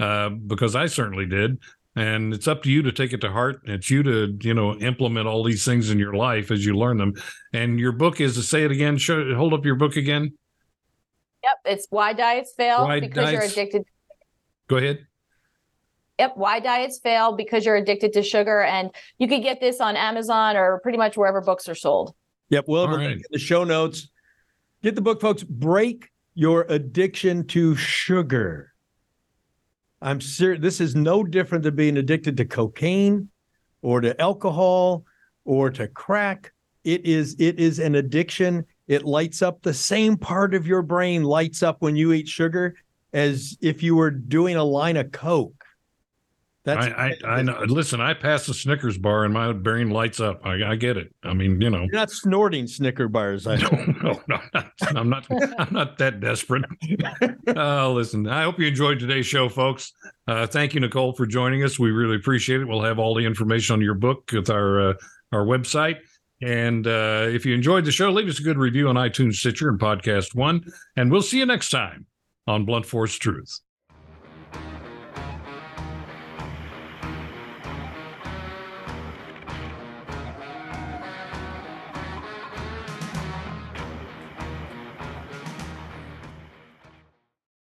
uh, because I certainly did. And it's up to you to take it to heart. It's you to, you know, implement all these things in your life as you learn them. And your book is to say it again. Show, hold up your book again. Yep, it's why diets fail Why because you're addicted. Go ahead. Yep, why diets fail because you're addicted to sugar, and you can get this on Amazon or pretty much wherever books are sold. Yep, we'll have a link right. in the show notes. Get the book, folks. Break your addiction to sugar. I'm serious. This is no different than being addicted to cocaine or to alcohol or to crack. It is it is an addiction. It lights up the same part of your brain lights up when you eat sugar as if you were doing a line of coke. That's I, I, I know. Listen, I pass the Snickers bar and my brain lights up. I, I get it. I mean, you know. You're not snorting Snicker bars. I No, no, no, I'm not. I'm not that desperate. Uh, listen, I hope you enjoyed today's show, folks. Uh, thank you, Nicole, for joining us. We really appreciate it. We'll have all the information on your book with our uh, our website. And uh, if you enjoyed the show, leave us a good review on iTunes, Stitcher, and Podcast One. And we'll see you next time on Blunt Force Truth.